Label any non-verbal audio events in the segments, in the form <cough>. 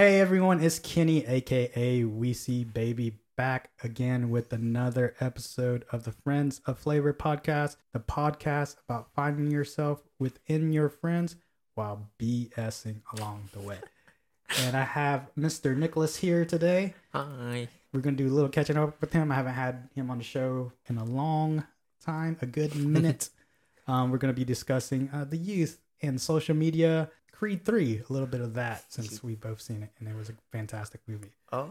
Hey everyone, it's Kenny, aka We See Baby, back again with another episode of the Friends of Flavor podcast, the podcast about finding yourself within your friends while BSing along the way. and I have Mr. Nicholas here today. Hi. We're gonna do a little catching up with him. I haven't had him on the show in a long time, a good minute. <laughs> um, we're gonna be discussing uh, the youth and social media. Creed three, a little bit of that since we've both seen it, and it was a fantastic movie. Oh.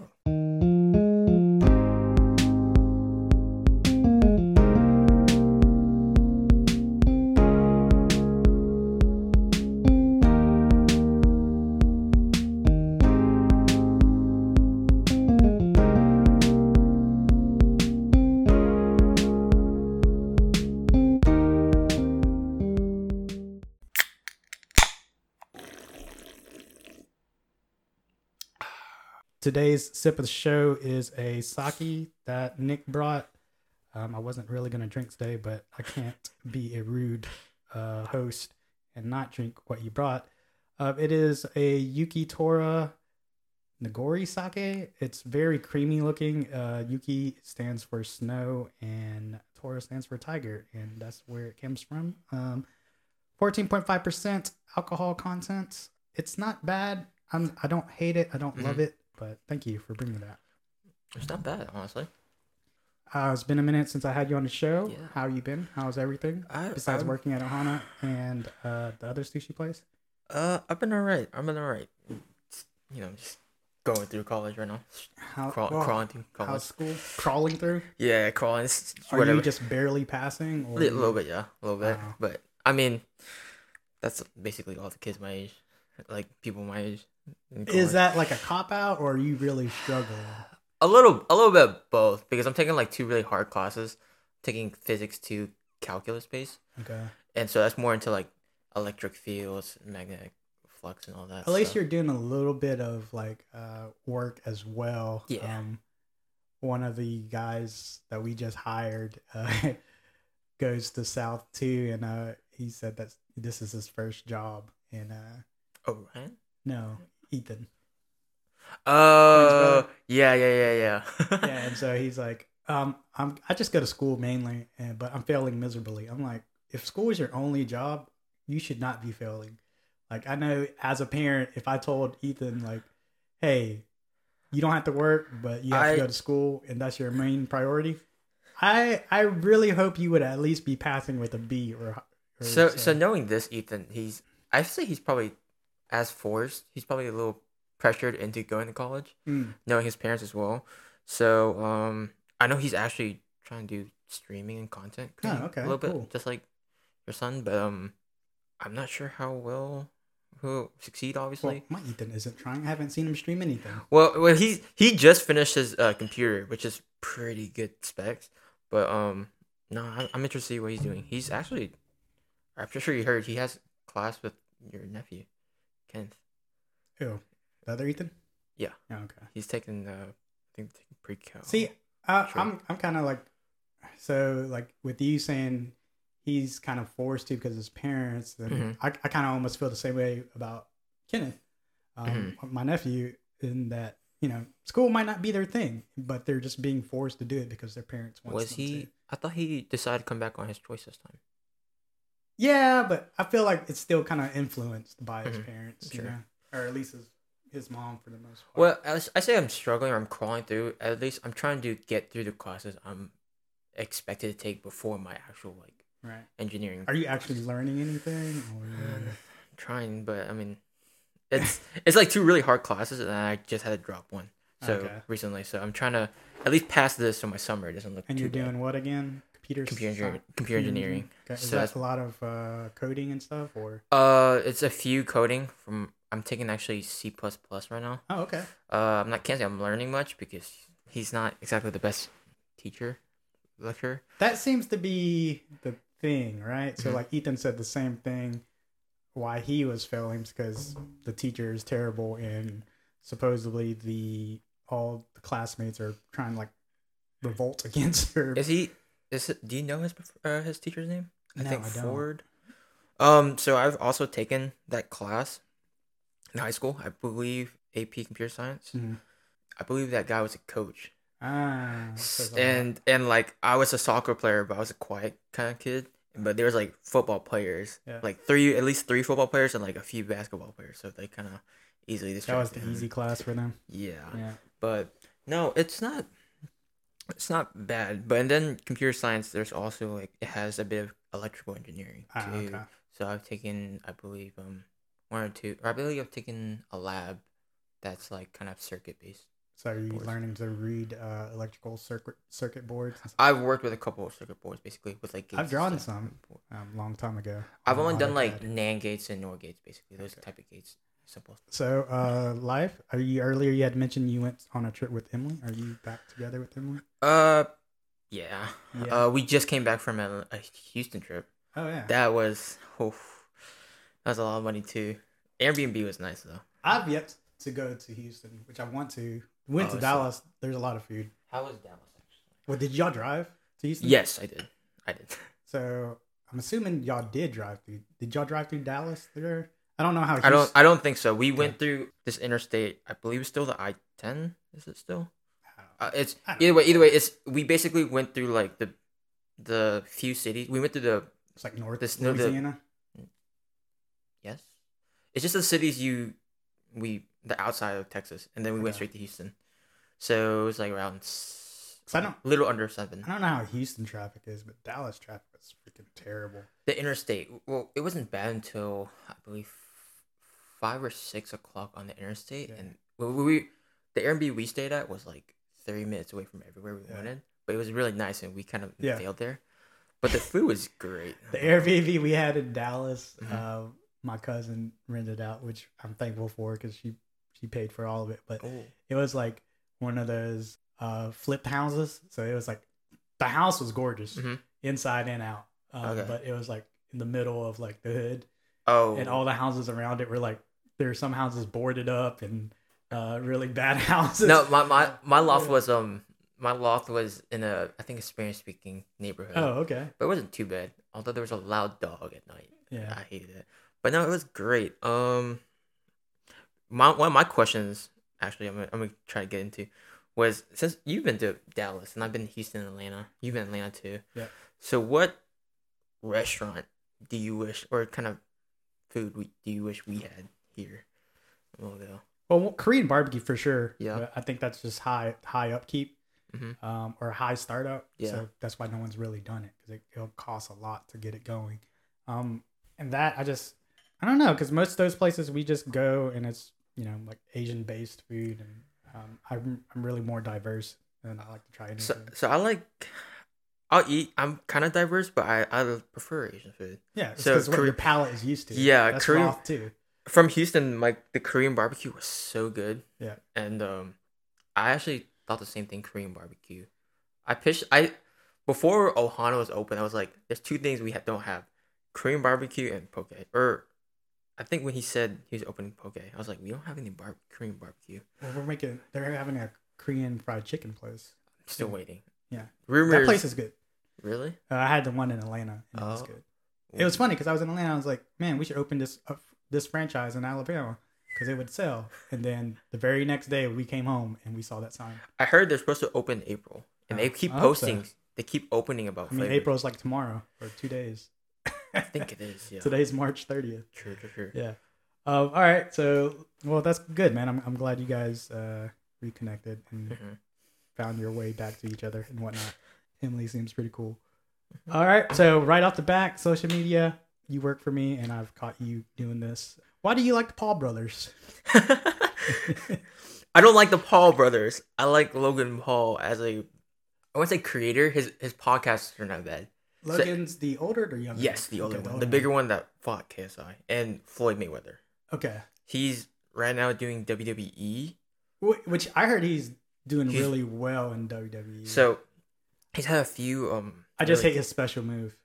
Today's sip of the show is a sake that Nick brought. Um, I wasn't really gonna drink today, but I can't be a rude uh, host and not drink what you brought. Uh, it is a Yuki Tora Nigori sake. It's very creamy looking. Uh, Yuki stands for snow, and Tora stands for tiger, and that's where it comes from. Um, 14.5% alcohol content. It's not bad. I'm, I don't hate it. I don't love Mhm. it, but thank you for bringing that. It's not bad, honestly. Uh, it's been a minute since I had you on the show. Yeah. How you been? How's everything? I, Besides I'm- working at Ohana and uh, the other sushi place? Uh, I've been alright. I've been alright. You know, just going through college right now. How, Crawl, well, crawling through college. How's school? Crawling through? Yeah, crawling. It's Are whatever. you just barely passing? Or a little, little bit, yeah, a little bit. Wow. But I mean, that's basically all the kids my age, like people my age. Is that like a cop out, or are you really struggling? a little, a little bit both? Because I'm taking like two really hard classes, taking physics to calculus based, Okay. and so that's more into like electric fields, magnetic flux, and all that. At least you're doing a little bit of like uh, work as well. Yeah. Um, one of the guys that we just hired uh, <laughs> goes to South too, and uh, he said that this is his first job. And uh, Oh, Ryan? no, Ethan. Oh, yeah, yeah, yeah, yeah. <laughs> yeah, and so <laughs> he's like, um, I'm I just go to school mainly, and but I'm failing miserably. I'm like, if school is your only job, you should not be failing. Like I know as a parent, if I told Ethan like, hey, you don't have to work, but you have I- to go to school, and that's your main priority. I I really hope you would at least be passing with a B or. or so, so knowing this, Ethan, he's I'd say he's probably as forced. He's probably a little pressured into going to college, Mm. knowing his parents as well. So, um, I know he's actually trying to do streaming and content. Oh, okay, a little cool. bit, just like your son. But um, I'm not sure how well he'll succeed. Well, Obviously. my Ethan isn't trying. I haven't seen him stream anything. Well, well, he he just finished his uh, computer, which is pretty good specs. But um, no, I'm, I'm interested to see what he's doing. He's actually, I'm pretty sure you heard he has class with your nephew, Kenneth. Ew. The other Ethan? Yeah. Oh, okay. He's taking the I think taking pre-cal. See, I, Sure. I'm I'm kind of like, so like with you saying he's kind of forced to because his parents. Then Mhm. I I kind of almost feel the same way about Kenneth, um, Mm-hmm. my nephew, in that you know school might not be their thing, but they're just being forced to do it because their parents want. was he? I thought he decided to come back on his choice this time. Yeah, but I feel like it's still kind of influenced by his Mhm. parents, Sure. you know, or at least his his mom for the most part. Well, I, say I'm struggling or I'm crawling through. At least I'm trying to get through the classes I'm expected to take before my actual like right? engineering Are you actually learning anything? Or <sighs> trying, but I mean, it's <laughs> it's like two really hard classes, and I just had to drop one. So Okay. recently, so I'm trying to at least pass this so my summer doesn't look. And you're bad. doing what again? Computer Computer computer engineering. Okay. Is So that that's- a lot of uh, coding and stuff, or? Uh, it's a few coding from. I'm taking actually C plus plus right now. Oh, okay. Uh, I'm not can't say I'm learning much because he's not exactly the best teacher, lecturer. That seems to be the thing, right? So, Mhm. like Ethan said the same thing. Why he was failing because the teacher is terrible, and supposedly the all the classmates are trying to like revolt <laughs> against her. Is he? Is it? Do you know his uh, his teacher's name? I No, think I don't. Ford. Um. So I've also taken that class in high school. I believe AP computer science. Mhm. I believe that guy was a coach. Ah, and and like I was a soccer player, but I was a quiet kind of kid. But there was like football players, Yeah. like three at least three football players and like a few basketball players. So they kind of easily that was the easy class for them. Yeah. Yeah. but no, it's not. It's not bad. But and then computer science, there's also like it has a bit of electrical engineering too. Ah, okay. So I've taken, I believe, um, one or two. Or I believe I've taken a lab that's like kind of circuit based. So are you Boards. learning to read uh, electrical circuit circuit boards? I've worked with a couple of circuit boards, basically with like. I've drawn some. Um, long time ago. I've on only done like. NAND gates and NOR gates, basically those Okay. type of gates. Simple. So, uh, life. Are you earlier? You had mentioned you went on a trip with Emily. Are you back together with Emily? Uh, yeah. Yeah. Uh, we just came back from a, a Houston trip. oh yeah. That was, oh, that was a lot of money too. Airbnb was nice though. I've yet to go to Houston, which I want to. Went Oh, to so- Dallas. There's a lot of food. How was Dallas actually? Well, did y'all drive to Houston? Yes, I did. I did. So I'm assuming y'all did drive through. Did y'all drive through Dallas there? I don't know how. I don't. I don't think so. We went through this interstate. I believe it's still the I ten. Is it still? Uh, it's either way. know. Either way, it's we basically went through like the the few cities. We went through the It's like North This- no, the- Louisiana. yes. It's just the cities you we the outside of Texas, and then we went straight to Houston. So it was like around. I don't- little under seven. I don't know how Houston traffic is, but Dallas traffic is freaking terrible. The interstate. Well, it wasn't bad until I believe five or six o'clock on the interstate, Yeah. and we, we the Airbnb we stayed at was like thirty minutes away from everywhere we Yeah. wanted. But it was really nice, and we kind of Yeah. failed there. But the food was great. <laughs> The Airbnb we had in Dallas, Mhm. uh, my cousin rented out, which I'm thankful for because she she paid for all of it. But Oh, it was like one of those uh, flipped houses, so it was like the house was gorgeous Mhm. inside and out, um, Okay. but it was like in the middle of like the hood, oh, and all the houses around it were like there are some houses boarded up and uh, really bad <laughs> houses. no, my my my loft Yeah. was um my loft was in a I think a Spanish speaking neighborhood. Oh, okay. but it wasn't too bad. Although there was a loud dog at night. Yeah. I hated it. But no, it was great. Um, my one of my questions, actually, I'm gonna, I'm gonna try to get into, was since you've been to Dallas and I've been to Houston and Atlanta, you've been to Atlanta too. Yeah. So what restaurant do you wish, or kind of food we, do you wish we had here? While. Well, Korean barbecue for sure. Yeah. I think that's just high high upkeep, Mhm. um, or high startup. Yeah. So that's why no one's really done it because it, it'll cost a lot to get it going. Um, and that I just I don't know because most of those places we just go and it's you know like Asian based food and um, I'm I'm really more diverse and I like to try anything. So so I like. I'll eat. I'm kind of diverse, but I I prefer Asian food. yeah, so because what your palate is used to. Yeah, that's Korean- too. From Houston, like the Korean barbecue was so good. Yeah. And um I actually thought the same thing, Korean barbecue. I pitched I before Ohana was open, I was like, there's two things we ha- don't have. Korean barbecue and poke. Or I think when he said he was opening poke, I was like, we don't have any bar- Korean barbecue. Well, we're making they're having a Korean fried chicken place. I'm still Yeah. waiting. Yeah. Rumors. That place is good. really? Uh, I had the one in Atlanta and it was Oh. good. It was funny because I was in Atlanta. I was like, man, we should open this uh, this franchise in Alabama because it would sell. And then the very next day, we came home and we saw that sign. I heard they're supposed to open in April. And they Oh, keep hope so. posting they keep opening about I mean, flavors. April is like tomorrow or two days. I think it is, yeah. <laughs> Today's March 30th. True, true, true. Yeah. Um, all right. So, well, that's good, man. I'm, I'm glad you guys uh, reconnected and Mhm. found your way back to each other and whatnot. <laughs> Emily seems pretty cool. Mm-hmm. All right. So, right off the back, social media, you work for me and I've caught you doing this. Why do you like the Paul brothers? <laughs> I don't like the Paul brothers. I like Logan Paul as a I want to say creator. His his podcasts are not bad. Logan's the older or younger? Yes, the Okay, older one, the bigger one that fought KSI and Floyd Mayweather. Okay. He's right now doing WWE. Which I heard he's doing He's- really well in WWE. So he's had a few. Um, I just really- hate his special move.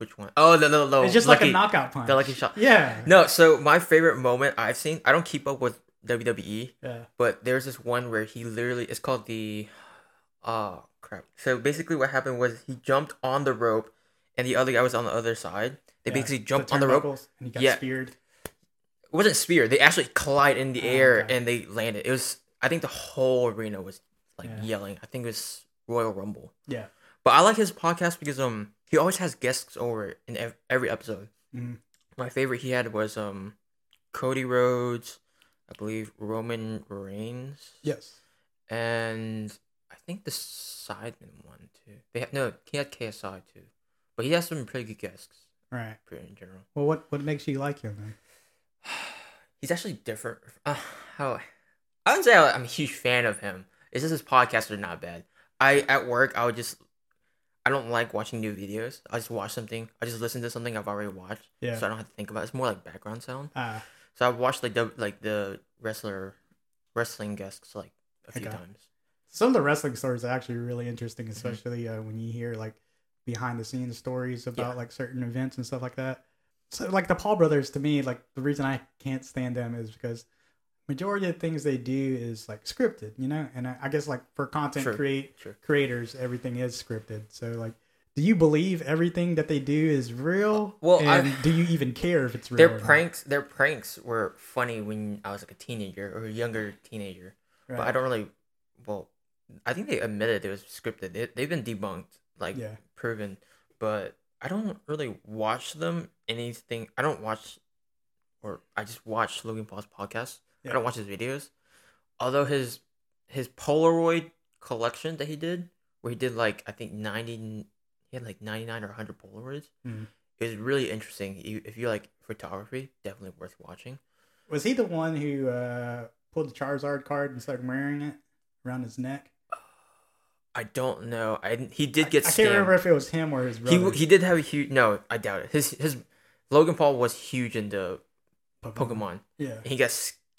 Which one? Oh no no no! it's just like a lucky- knockout punch. The lucky shot. Yeah. No, so my favorite moment I've seen. I don't keep up with WWE, Yeah. but there's this one where he literally it's called the oh crap so basically what happened was he jumped on the rope and the other guy was on the other side they Yeah. basically jumped The on the rope and he got Yeah. speared. it wasn't spear. They actually collide in the Oh, air okay. and they landed. It was I think the whole arena was like Yeah. yelling. I think it was Royal Rumble. Yeah. But I like his podcast because um he always has guests over in ev- every episode. Mhm. My favorite he had was um Cody Rhodes, I believe Roman Reigns, Yes. and I think the Sidemen one too. They have no, he had KSI too, but he has some pretty good guests. Right. Pretty in general. Well, what what makes you like him then? <sighs> He's actually different. Uh, how I wouldn't say I'm a huge fan of him. It's just his podcasts are not bad. I at work I would just I don't like watching new videos. I just watch something. I just listen to something I've already watched, Yeah. so I don't have to think about. it. It's more like background sound. Ah, So I've watched like the like the wrestler wrestling guests like a few Okay. times. some of the wrestling stories are actually really interesting, especially uh, when you hear like behind the scenes stories about Yeah. like certain events and stuff like that. So like the Paul brothers, to me, like the reason I can't stand them is because majority of things they do is like scripted, you know. And I, I guess like for content Sure. create Sure. creators, everything is scripted. So like. Do you believe everything that they do is real? Well, and I've- do you even care if it's real? Their or not? pranks, their pranks were funny when I was like a teenager or a younger teenager. But I don't really. Well, I think they admitted it was scripted. They, they've been debunked, like Yeah. proven. But I don't really watch them. Anything. I don't watch, or I just watch Logan Paul's podcast. Yeah. I don't watch his videos. Although his his Polaroid collection that he did, where he did like I think ninety, he had like ninety nine or hundred Polaroids. Mhm. It was really interesting. You, if you like photography, definitely worth watching. Was he the one who uh, pulled the Charizard card and started wearing it around his neck? <sighs> I don't know. I he did get scared. I can't remember if it was him or his He brother. he did have a huge. No, I doubt it. His his Logan Paul was huge into Pokemon. Yeah, He got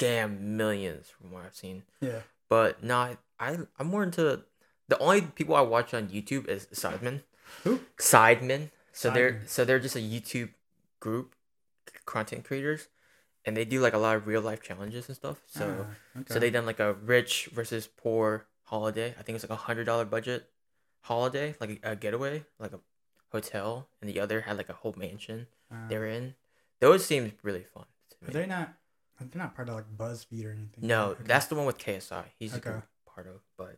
scammed millions from what I've seen. yeah. But no, I I'm more into the only people I watch on YouTube is Sidemen. Who? Sidemen. So they're so they're just a YouTube group, content creators, and they do like a lot of real life challenges and stuff. So Ah, okay. so they done like a rich versus poor holiday. I think it's like a hundred dollar budget holiday, like a, a getaway, like a hotel, and the other had like a whole mansion Ah. they were in. Those seemed really fun. to Are they not? They're not part of like BuzzFeed or anything. No, Okay. that's the one with KSI. He's Okay. a good part of, but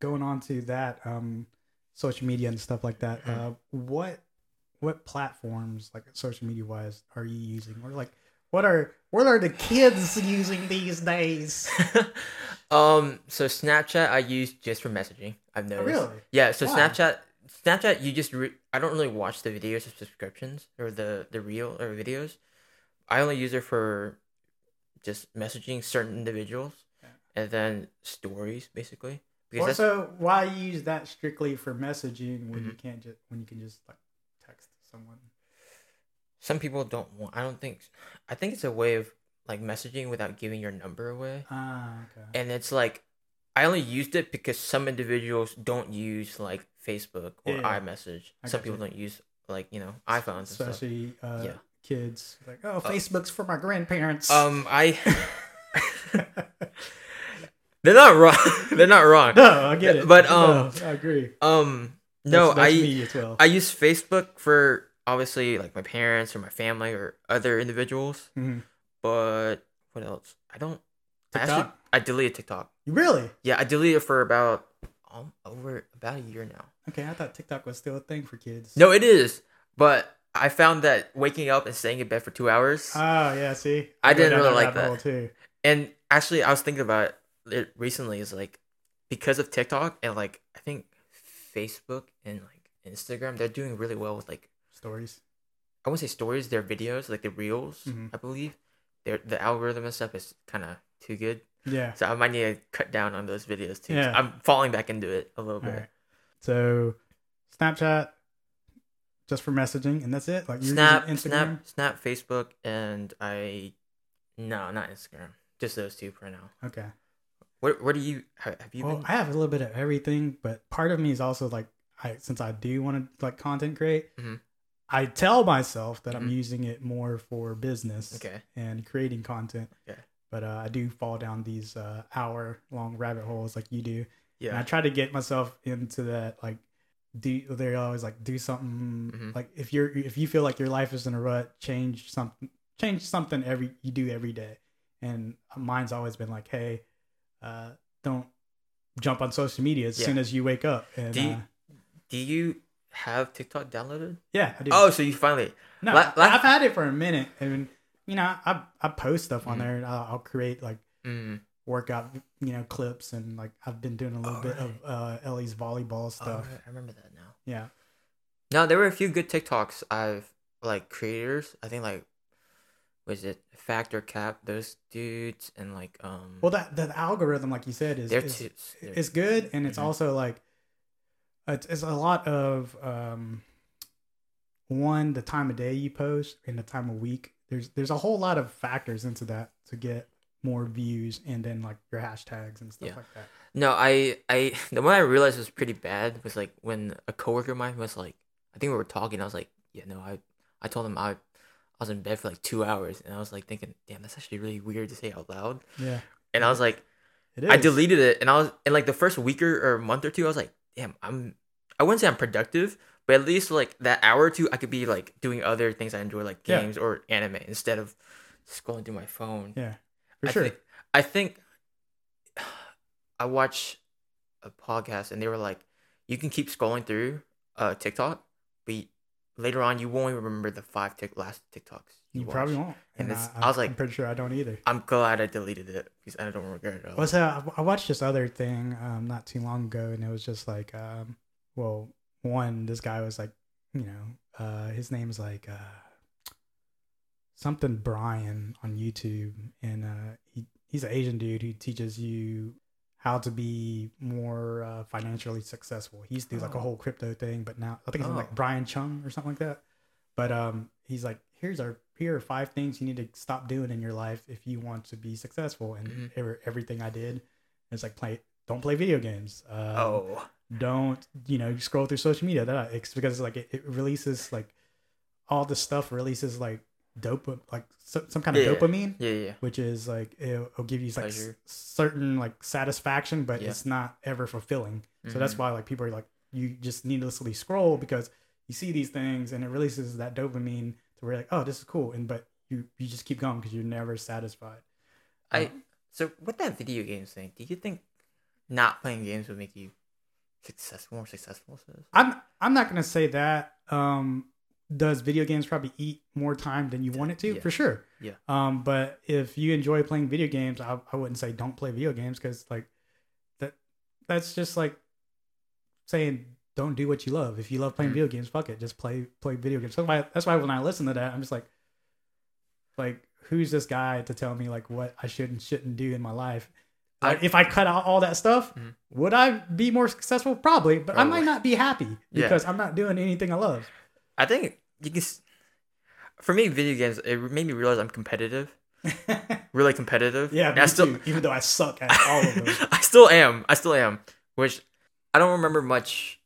going on to that. Um, social media and stuff like that. Mhm. Uh, what what platforms like social media wise are you using? Or like what are what are the kids using these days? <laughs> um, so Snapchat I use just for messaging. I've Oh, noticed. really? Yeah, so Why? Snapchat, Snapchat, you just re- I don't really watch the videos or subscriptions or the the reel or videos. I only use it for just messaging certain individuals, Yeah. and then stories basically. Because Also, why use that strictly for messaging when you Mhm. can't just when you can just like text someone? some people don't want. I don't think. I think it's a way of like messaging without giving your number away, Ah, okay. and it's like. I only used it because some individuals don't use like Facebook or Yeah, yeah. iMessage. I Some people you. don't use like you know iPhones and stuff. Especially uh, Yeah. Kids. Like, oh, Facebook's for my grandparents. Um, I <laughs> <laughs> they're not wrong. <laughs> they're not wrong. no, I get it. but, No, um, I agree. Um, no, That's- that's I me as well. I use Facebook for obviously like my parents or my family or other individuals. Mhm. But what else? I don't. I actually TikTok? I deleted TikTok. Really? Yeah, I deleted it for about um, over about a year now. Okay, I thought TikTok was still a thing for kids. No, it is. But I found that waking up and staying in bed for two hours. Oh yeah, see, I didn't really like that. too. And actually, I was thinking about it, recently. Is like because of TikTok and like I think Facebook and like Instagram, they're doing really well with like Stories. I won't say stories, their videos, like the reels. Mhm. I believe, their the algorithm and stuff is kind of too good. Yeah. So I might need to cut down on those videos too. Yeah. I'm falling back into it a little All bit. right. So, Snapchat, just for messaging, and that's it. Like Snap, using Snap, Instagram. Snap, Facebook, and I, no, not Instagram. Just those two for now. Okay. What What do you have, you Well, been? I have a little bit of everything, but part of me is also like, I since I do want to like content create, Mhm. I tell myself that I'm Mhm. using it more for business Okay. and creating content. Okay. But uh, I do fall down these uh, hour long rabbit holes like you do. And I try to get myself into that like do they're always like do something Mhm. like if you're if you feel like your life is in a rut, change something change something every you do every day. And mine's always been like, hey, uh, don't jump on social media as Yeah. soon as you wake up. And Do you, uh, do you have TikTok downloaded? yeah, I do. Oh, so you finally. no, la- la- I've had it for a minute, and you know, I I post stuff on Mhm. there. And I'll, I'll create like Mm. Workout, you know, clips, and like I've been doing a little Oh, bit right. of uh, Ellie's volleyball Oh, stuff. right, I remember that now. Yeah, No, there were a few good TikToks I've like creators. I think like was it Factor Cap, those dudes, and like um. well, that that algorithm, like you said, is, is too, it's good, and it's Mhm. also like it's, it's a lot of um, one the time of day you post and the time of week. There's there's a whole lot of factors into that to get more views, and then like your hashtags and stuff Yeah. like that. No, I, I, the one I realized was pretty bad was like when a coworker of mine was like, I think we were talking. I was like, yeah, no, I, I told him I, I was in bed for like two hours, and I was like thinking, damn, that's actually really weird to say out loud. Yeah, And I was like. I deleted it, and I was in like the first week or, or month or two, I was like, damn, I'm, I wouldn't say I'm productive, but at least like that hour or two, I could be like doing other things I enjoy, like Yeah. games or anime, instead of scrolling through my phone. Yeah, for I sure. Think, I think <sighs> I watched a podcast and they were like, you can keep scrolling through uh TikTok, but y- later on you won't even remember the five tick last TikToks. you watched." probably won't. And And, it's- I, I was I'm like- pretty sure I don't either. I'm glad I deleted it because I don't regret it. at all. What's that? I watched this other thing um, not too long ago, and it was just like, um, well, one, this guy was like, you know, uh, his name's like uh, something Brian on YouTube, and uh, he he's an Asian dude who teaches you how to be more uh, financially successful. He used to do like a Oh. whole crypto thing, but now I think it's Oh. like Brian Chung or something like that. But um, he's like, here's our here are five things you need to stop doing in your life if you want to be successful. And Mhm. every, everything I did is like play, don't play video games. Um, oh, don't you know scroll through social media. That it's because like it, it releases like all the stuff releases like dope like so, some kind of Yeah. dopamine yeah, yeah. which is like it'll, it'll give you like s- certain like satisfaction, but Yeah. it's not ever fulfilling. So that's Mhm. why like people are like you just needlessly scroll because you see these things and it releases that dopamine to where like oh this is cool and but you you just keep going because you're never satisfied. I Um, so with that video games thing, do you think not playing games would make you successful, more successful? I'm I'm not gonna say that. Um, does video games probably eat more time than you want it to? Yeah. For sure. Yeah. Um, but if you enjoy playing video games, I, I wouldn't say don't play video games because like that that's just like saying don't do what you love. If you love playing Mhm. video games, fuck it, just play play video games. So why, that's why when I listen to that, I'm just like, like who's this guy to tell me like what I should and shouldn't do in my life? I- if I cut out all that stuff, Mhm. would I be more successful? Probably, but I might not be happy Yeah. because I'm not doing anything I love. I think you can. For me, video games it made me realize I'm competitive, <laughs> really competitive. yeah, And me I still, too, even though I suck at <laughs> all of those. I still am. I still am. Which I don't remember much.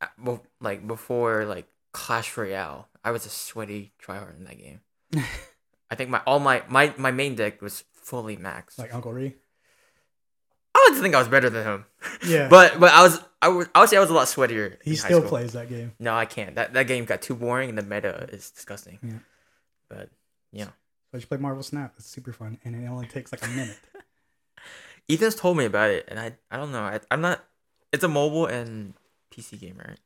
uh, Like before, like Clash Royale, I was a sweaty tryhard in that game. <laughs> I think my all my my my main deck was fully maxed. like Uncle Ree. I would think I was better than him. Yeah. but but I was I would I would say I was a lot sweatier. He in still school. plays that game. No, I can't. That that game got too boring and the meta is disgusting. Yeah. But yeah. So you play Marvel Snap. It's super fun, and it only takes like a minute. <laughs> Ethan's told me about it, and I I don't know. I, I'm not. It's a mobile and PC game, right?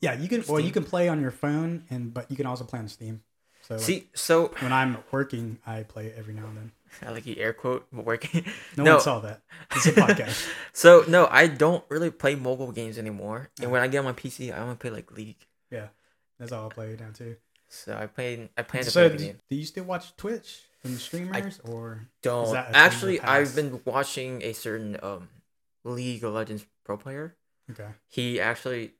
Yeah, you can. Well, you can play on your phone, and but you can also play on Steam. So like, See, so when I'm working, I play it every now and then. I like you air quote <laughs> working. No, No. one saw that. It's a podcast. <laughs> So no, I don't really play mobile games anymore. And when I get on my PC, I only play like League. Yeah, that's all I play now too. So I play. I plan to So play the do, you still watch Twitch and streamers or? Don't that a thing in actually. I've been watching a certain um League of Legends pro player. Okay, He actually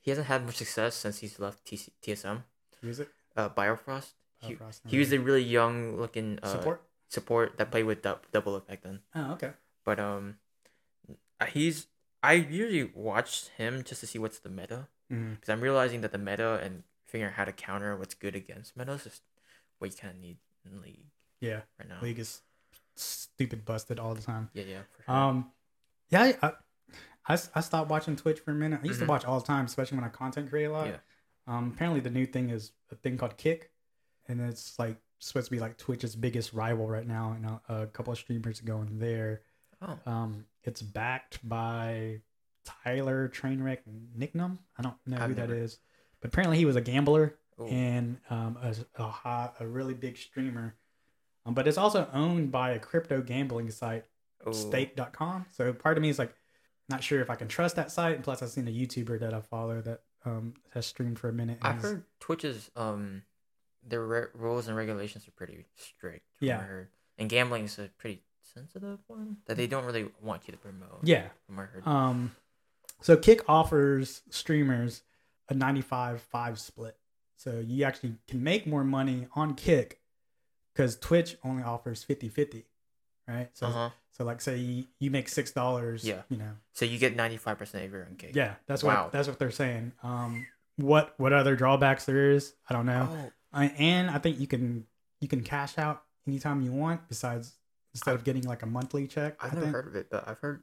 he hasn't had much success since he's left TC, TSM. who is it? Uh, Biofrost. He, Oh, he was a really young looking uh, support. Support that play with dou- Doublelift then. Oh, okay. But um, he's I usually watch him just to see what's the meta because I'm realizing that the meta and figuring out how to counter what's good against meta is just what you kind of need in league Yeah, right now. League is stupid busted all the time. Yeah, yeah, sure. Um, yeah, I I stopped watching Twitch for a minute. I used Mhm. to watch all the time, especially when I content create a lot. Yeah. Um, apparently the new thing is a thing called Kick, and it's like supposed to be like Twitch's biggest rival right now, and a, a couple of streamers going there. Oh, Um, it's backed by Tyler Trainwreck Niknam. I don't know I've who that never- is, but apparently he was a gambler Ooh. and um, a, a, hot, a really big streamer. Um, but it's also owned by a crypto gambling site, Ooh. stake.com. So part of me is like, not sure if I can trust that site. And plus, I've seen a YouTuber that I follow that um, has streamed for a minute. and I've heard Twitch's um, their re- rules and regulations are pretty strict. Yeah. and gambling is a pretty sensitive one that they don't really want you to promote. Yeah. from what I heard. Um, so Kick offers streamers a 95-5 split. So you actually can make more money on Kick because Twitch only offers 50-50, right? So uh huh. so like say you, you make six dollars, Yeah. you know, So you get ninety five percent of your own cake. yeah, that's Wow. what that's what they're saying. Um, what what other drawbacks there is, I don't know. Oh, I, and I think you can you can cash out anytime you want. Besides, instead of getting like a monthly check, I I've never think. heard of it, but I've heard.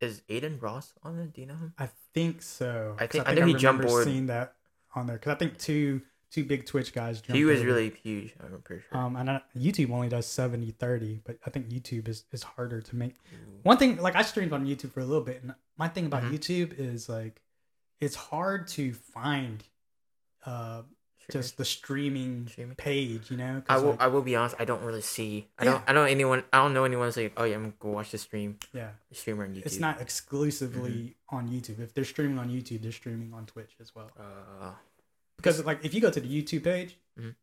Is Adin Ross on it? Do you know him? I think so. I think- I know he jumped remember board. Seeing that on there because I think two two big Twitch guys. Jumped He was over. really huge. I'm pretty sure. Um, and I, YouTube only does 70 30, but I think YouTube is, is harder to make. Ooh. One thing, like I streamed on YouTube for a little bit, and my thing about Mhm. YouTube is like it's hard to find uh Sure. just the streaming Streaming? page, you know? I 'Cause, will. like, I will be honest. I don't really see. I Yeah. don't. I don't anyone. I don't know anyone that's like, oh yeah, I'm gonna go watch the stream yeah, streamer on YouTube. it's not exclusively Mm-hmm. on YouTube. If they're streaming on YouTube, they're streaming on Twitch as well. Uh, Because like if you go to the YouTube page, Mhm.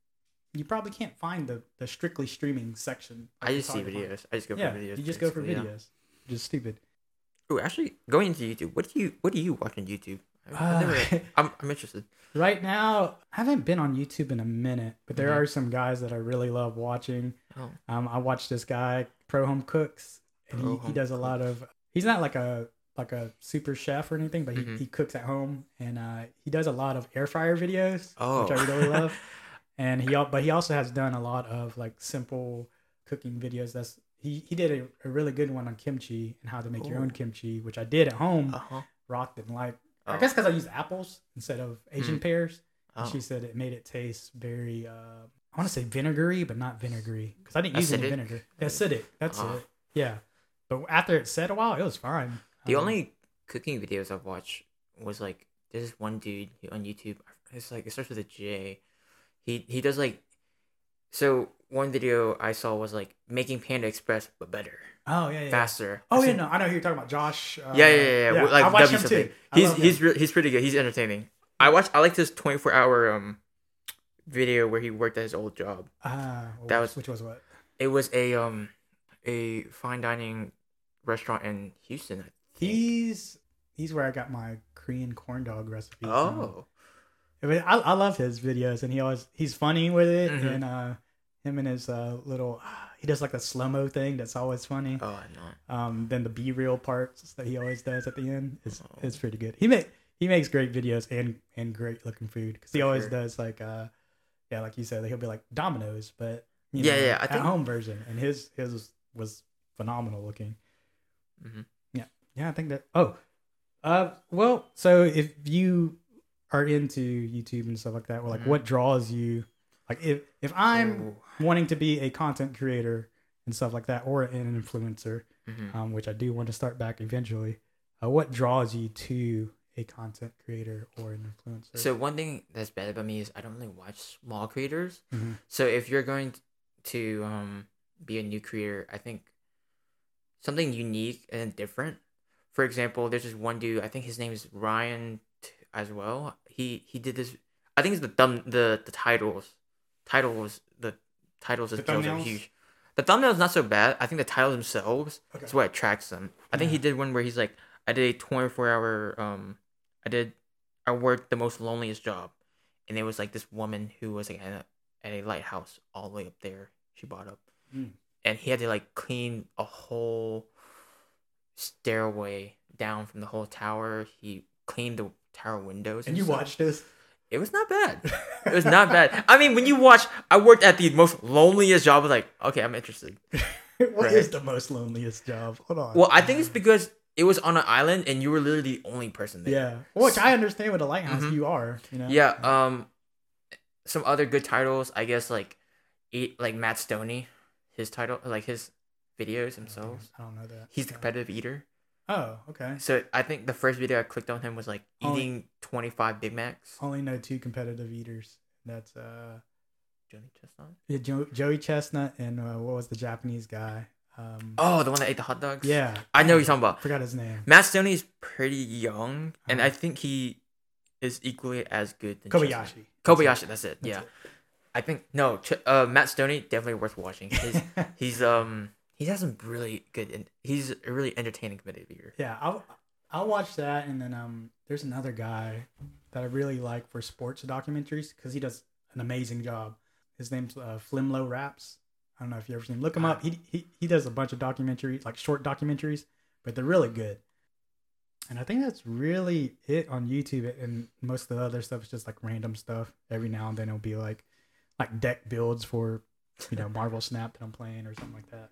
you probably can't find the the strictly streaming section. I just see hard to find. videos. I just go Yeah, for videos. you just go for basically, yeah. videos. Just stupid. Oh, actually, going into YouTube, what do you what do you watch on YouTube? Uh, never, <laughs> I'm, I'm interested. Right now, I haven't been on YouTube in a minute, but there Mhm. are some guys that I really love watching. Oh, Um, I watch this guy, Pro Home Cooks, and Pro he, he does a lot of. He's not like a like a super chef or anything, but he, Mhm. he cooks at home, and uh, he does a lot of air fryer videos, oh, which I really love. <laughs> And he but he also has done a lot of like simple cooking videos. That's he he did a, a really good one on kimchi and how to make your own kimchi, which I did at home. uh huh. Rocked and like I Oh. guess because I used apples instead of Asian Mm. pears. And Oh. she said it made it taste very, uh, I want to say vinegary, but not vinegary because I didn't use any vinegar. Acidic. That's Ah. it. Yeah. But after it set a while, it was fine. The Um, only cooking videos I've watched was like there's this one dude on YouTube. It's like it starts with a J. He he does like so one video I saw was like making Panda Express but better, Oh yeah, yeah. faster. Oh yeah, no, I know who you're talking about, Josh. Uh, yeah, yeah, yeah, yeah. Like I watched W him something. too. I He's him. he's re- he's pretty good. He's entertaining. I watched. I liked his 24 hour um video where he worked at his old job. Ah, that was- which was what? It was a um a fine dining restaurant in Houston. I think. He's he's where I got my Korean corn dog recipe. oh I, I, I love his videos, and he always he's funny with it, Mhm. and uh, him and his uh, little <sighs> he does like the slow mo thing that's always funny. oh I know. Um, then the B real parts that he always does at the end is Oh. is pretty good. He make he makes great videos and and great looking food because he always sure. does like uh yeah like you said he'll be like Domino's but you Yeah, know, yeah, I at think- home version and his his was, was phenomenal looking. Mhm. Yeah, yeah, I think that. Oh, uh, well, so if you are into YouTube and stuff like that, well, like Mhm. what draws you? Like if if I'm Ooh. wanting to be a content creator and stuff like that, or an influencer, Mhm. um, which I do want to start back eventually. Uh, what draws you to a content creator or an influencer? So one thing that's bad about me is I don't really watch small creators. Mhm. So if you're going to um be a new creator, I think something unique and different. For example, there's this one dude. I think his name is Ryan as well. He he did this. I think it's the thumb the the titles. Titles the titles The are huge. The thumbnails not so bad. I think the titles themselves Okay. is what attracts them. I think he did one where he's like, I did a 24 hour um I did I worked the most loneliest job. And it was like this woman who was like at a, at a lighthouse all the way up there. She bought up. Mm. And he had to like clean a whole stairway down from the whole tower. He cleaned the tower windows. and you stuff. watch this? It was not bad. It was not <laughs> bad. I mean, when you watch, I worked at the most loneliest job. I was like, okay, I'm interested. <laughs> What is Right. the most loneliest job? Hold on. Well, I think it's because it was on an island and you were literally the only person there. yeah, which I understand with a lighthouse Mhm. you are. You know. Yeah. Um, some other good titles, I guess, like it, like Matt Stonie, his title, like his videos themselves. I don't know that. He's the competitive eater. Oh, okay. So I think the first video I clicked on him was like eating 25 Big Macs. Only know two competitive eaters. That's uh, Johnny Chestnut. yeah, jo- Joey Chestnut and uh, what was the Japanese guy? Um, Oh, the one that ate the hot dogs. yeah, I know what you're talking about. forgot his name. Matt Stonie is pretty young, and Uh-huh. I think he is equally as good. Than Kobayashi. Chestnut. Kobayashi, that's it. That's yeah, I think no. Ch- uh, Matt Stonie definitely worth watching. His, <laughs> he's um he has some really good. And he's a really entertaining competitive eater. yeah, I'll I'll watch that, and then um, there's another guy that I really like for sports documentaries because he does an amazing job. His name's uh, Flimlo Raps. I don't know if you ever seen. him. Look him up. He he he does a bunch of documentaries, like short documentaries, but they're really good. And I think that's really it on YouTube. And most of the other stuff is just like random stuff. Every now and then it'll be like like deck builds for you know Marvel Snap that I'm playing or something like that.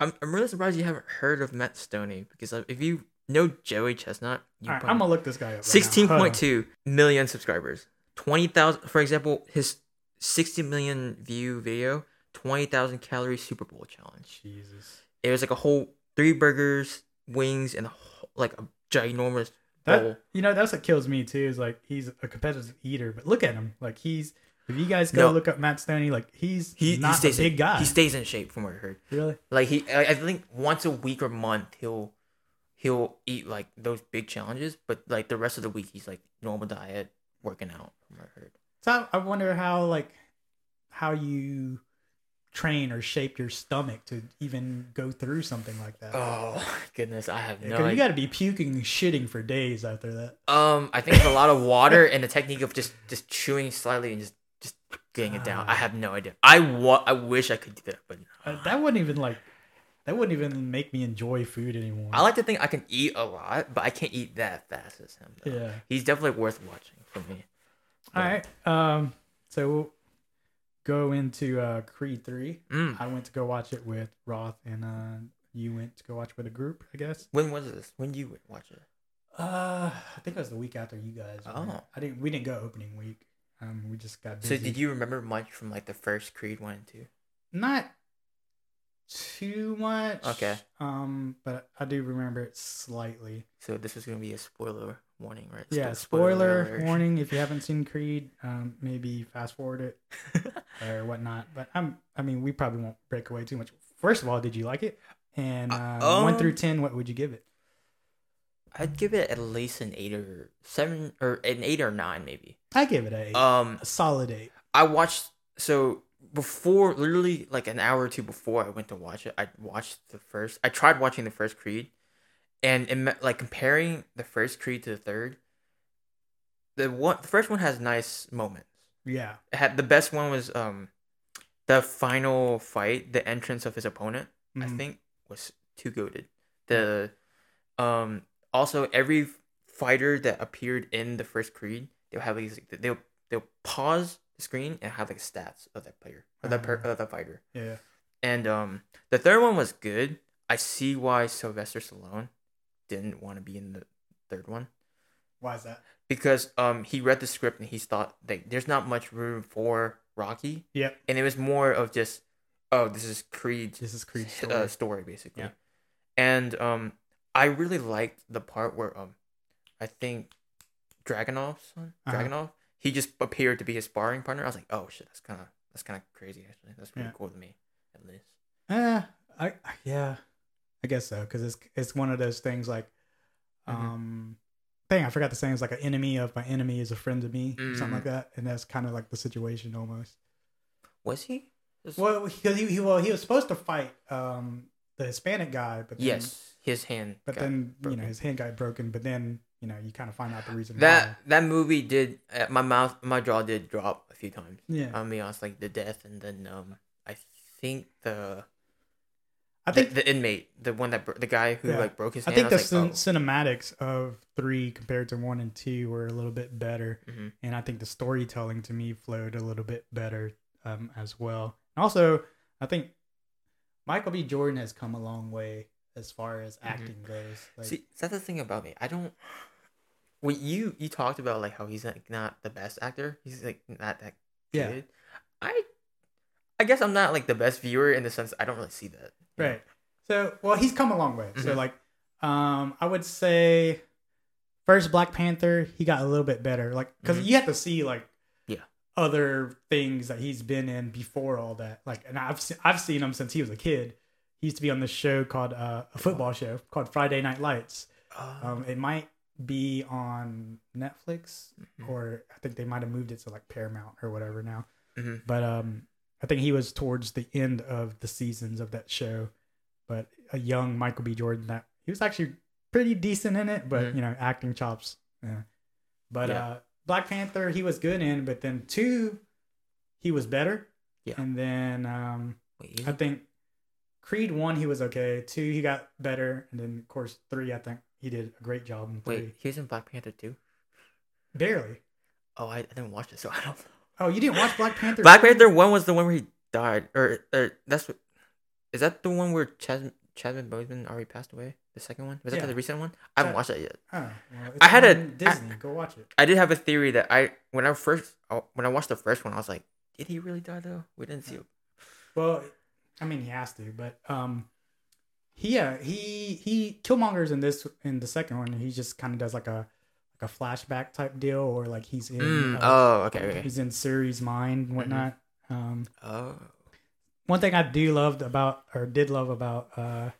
I'm I'm really surprised you haven't heard of Matt Stonie because uh, if you know Joey Chestnut, you right, I'm gonna look this guy up. Sixteen point two million subscribers. Twenty thousand, for example, his sixty million view video, twenty thousand calorie Super Bowl challenge. Jesus. It was like a whole three burgers, wings, and a whole, like a ginormous bowl. That you know that's what kills me too. Is like he's a competitive eater, but look at him. Like he's if you guys go No. look up Matt Stonie, like he's He, not he stays a big in, guy. He stays in shape, from what I heard. really? Like he, I, think once a week or month he'll he'll eat like those big challenges, but like the rest of the week he's like normal diet, working out. From what I heard. So I wonder how like how you train or shape your stomach to even go through something like that. Oh <laughs> goodness, I have no. You got to be puking and shitting for days after that. Um, I think it's a lot of water and the technique of just just chewing slightly and just just getting it down. I have no idea. I wa- I wish I could do that, but Uh, that wouldn't even like that wouldn't even make me enjoy food anymore. I like to think I can eat a lot, but I can't eat that fast as him. though. Yeah. he's definitely worth watching for me. All right. Um. So we'll go into uh, Creed Three. Mm. I went to go watch it with Roth, and uh, you went to go watch with a group, I guess. When was this? When did you watch it? Uh, I think it was the week after you guys. Oh. I didn't. We didn't go opening week. Um, we just got So did you remember much from like the first Creed one and two? Not too much. Okay. Um, but I do remember it slightly. So this is gonna be a spoiler warning, right? Yeah. Spo- Spoiler warning: if you haven't seen Creed, um, maybe fast forward it <laughs> or whatnot. But I'm. I mean, we probably won't break away too much. First of all, did you like it? And uh, Uh, one um, through ten, what would you give it? I'd give it at least an eight or seven or an eight or nine maybe. I give it a. Um, a solid eight. I watched so before literally like an hour or two before I went to watch it. I watched the first. I tried watching the first Creed, and it, like comparing the first Creed to the third. The one, the first one has nice moments. Yeah. It had the best one was um, the final fight, the entrance of his opponent. I Mhm. think was too goaded. The um also every fighter that appeared in the first Creed, they'll have these they'll they'll pause the screen and have like stats of that player or that per, Ah. of that fighter. Yeah. And um the third one was good. I see why Sylvester Stallone didn't want to be in the third one Why is that? because um he read the script and he thought that there's not much room for Rocky Yep. and it was more of just oh this is Creed's This is Creed's story, story. uh, story basically. Yeah. And um, I really liked the part where um, I think Dragonov's son, Uh-huh. Dragonov, he just appeared to be his sparring partner. I was like, oh shit, that's kind of that's kind of crazy actually. That's pretty Yeah. cool to me, at least. Eh, I I- yeah, I guess so because it's it's one of those things like, Mhm. um, thing I forgot to say is like an enemy of my enemy is a friend of me, or something Mm. like that, and that's kind of like the situation almost. Was he? Is- Well, because he, he well he was supposed to fight um the Hispanic guy, but then, yes, his hand. but then you know his hand got broken, but then you know you kind of find out the reason that why. that movie did uh, my mouth my jaw did drop a few times. Yeah, I'll be honest, like the death and then um I think the I think the, the inmate, the one that bro- the guy who Yeah. like broke his I hand. think the like, cin- cinematics of three compared to one and two were a little bit better, oh. Mhm. and I think the storytelling to me flowed a little bit better um, as well. And also, I think Michael B. Jordan has come a long way as far as acting goes. Like, See, that's the thing about me. I don't. When you you talked about like how he's like not the best actor, he's like not that Yeah. good. I I guess I'm not like the best viewer in the sense I don't really see that. you know? Right. So, well, he's come a long way. So, Mhm. like, um, I would say first Black Panther, he got a little bit better. Like, because Mhm. you have to see like, Yeah. Other things that he's been in before all that. Like, and I've se- I've seen him since he was a kid. He used to be on this show called uh, a football show called Friday Night Lights. Uh, Um, it might be on Netflix, Mhm. or I think they might have moved it to like Paramount or whatever now. mhm. But um, I think he was towards the end of the seasons of that show. But a young Michael B. Jordan, that he was actually pretty decent in it, but Mhm. you know, acting chops. Yeah. But Yeah. uh, Black Panther, he was good in, but then two, he was better. Yeah. And then um, Wait, I think Creed one, he was okay. Two, he got better, and then of course three, I think he did a great job in three. wait, he was in Black Panther too. Barely. Oh, I, I didn't watch it, so I don't know. Oh, you didn't watch Black Panther? <laughs> Black 2? Panther one was the one where he died, or, or that's what is that the one where Chas, Chadwick Boseman already passed away? The second one was that Yeah. the recent one? I haven't watched that yet. Well, it's I had a- on Disney. Go watch it. I did have a theory that I when I first oh, when I watched the first one, I was like, did he really die though? We didn't see it. Well, I mean, he has to, but um, he yeah he he Killmonger's in this in the second one. He just kind of does like a like a flashback type deal, or like he's in Mm, uh, oh, okay, okay. he's in Shuri's mind and whatnot. Um, Oh, one thing I do loved about or did love about uh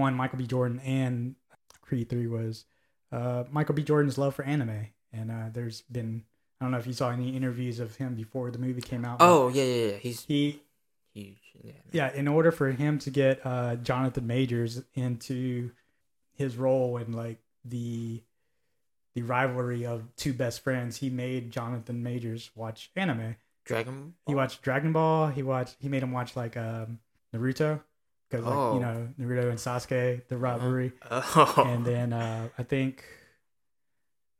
one Michael B. Jordan and Creed Three was uh Michael B. Jordan's love for anime, and uh, there's been I don't know if you saw any interviews of him before the movie came out. oh yeah, yeah, yeah. He's he huge. Yeah. yeah, in order for him to get uh, Jonathan Majors into his role in like the the rivalry of two best friends, he made Jonathan Majors watch anime. Dragon. He watched Dragon Ball. He watched. He made him watch like um, Naruto because like Oh. you know Naruto and Sasuke the rivalry, Oh. and then uh, I think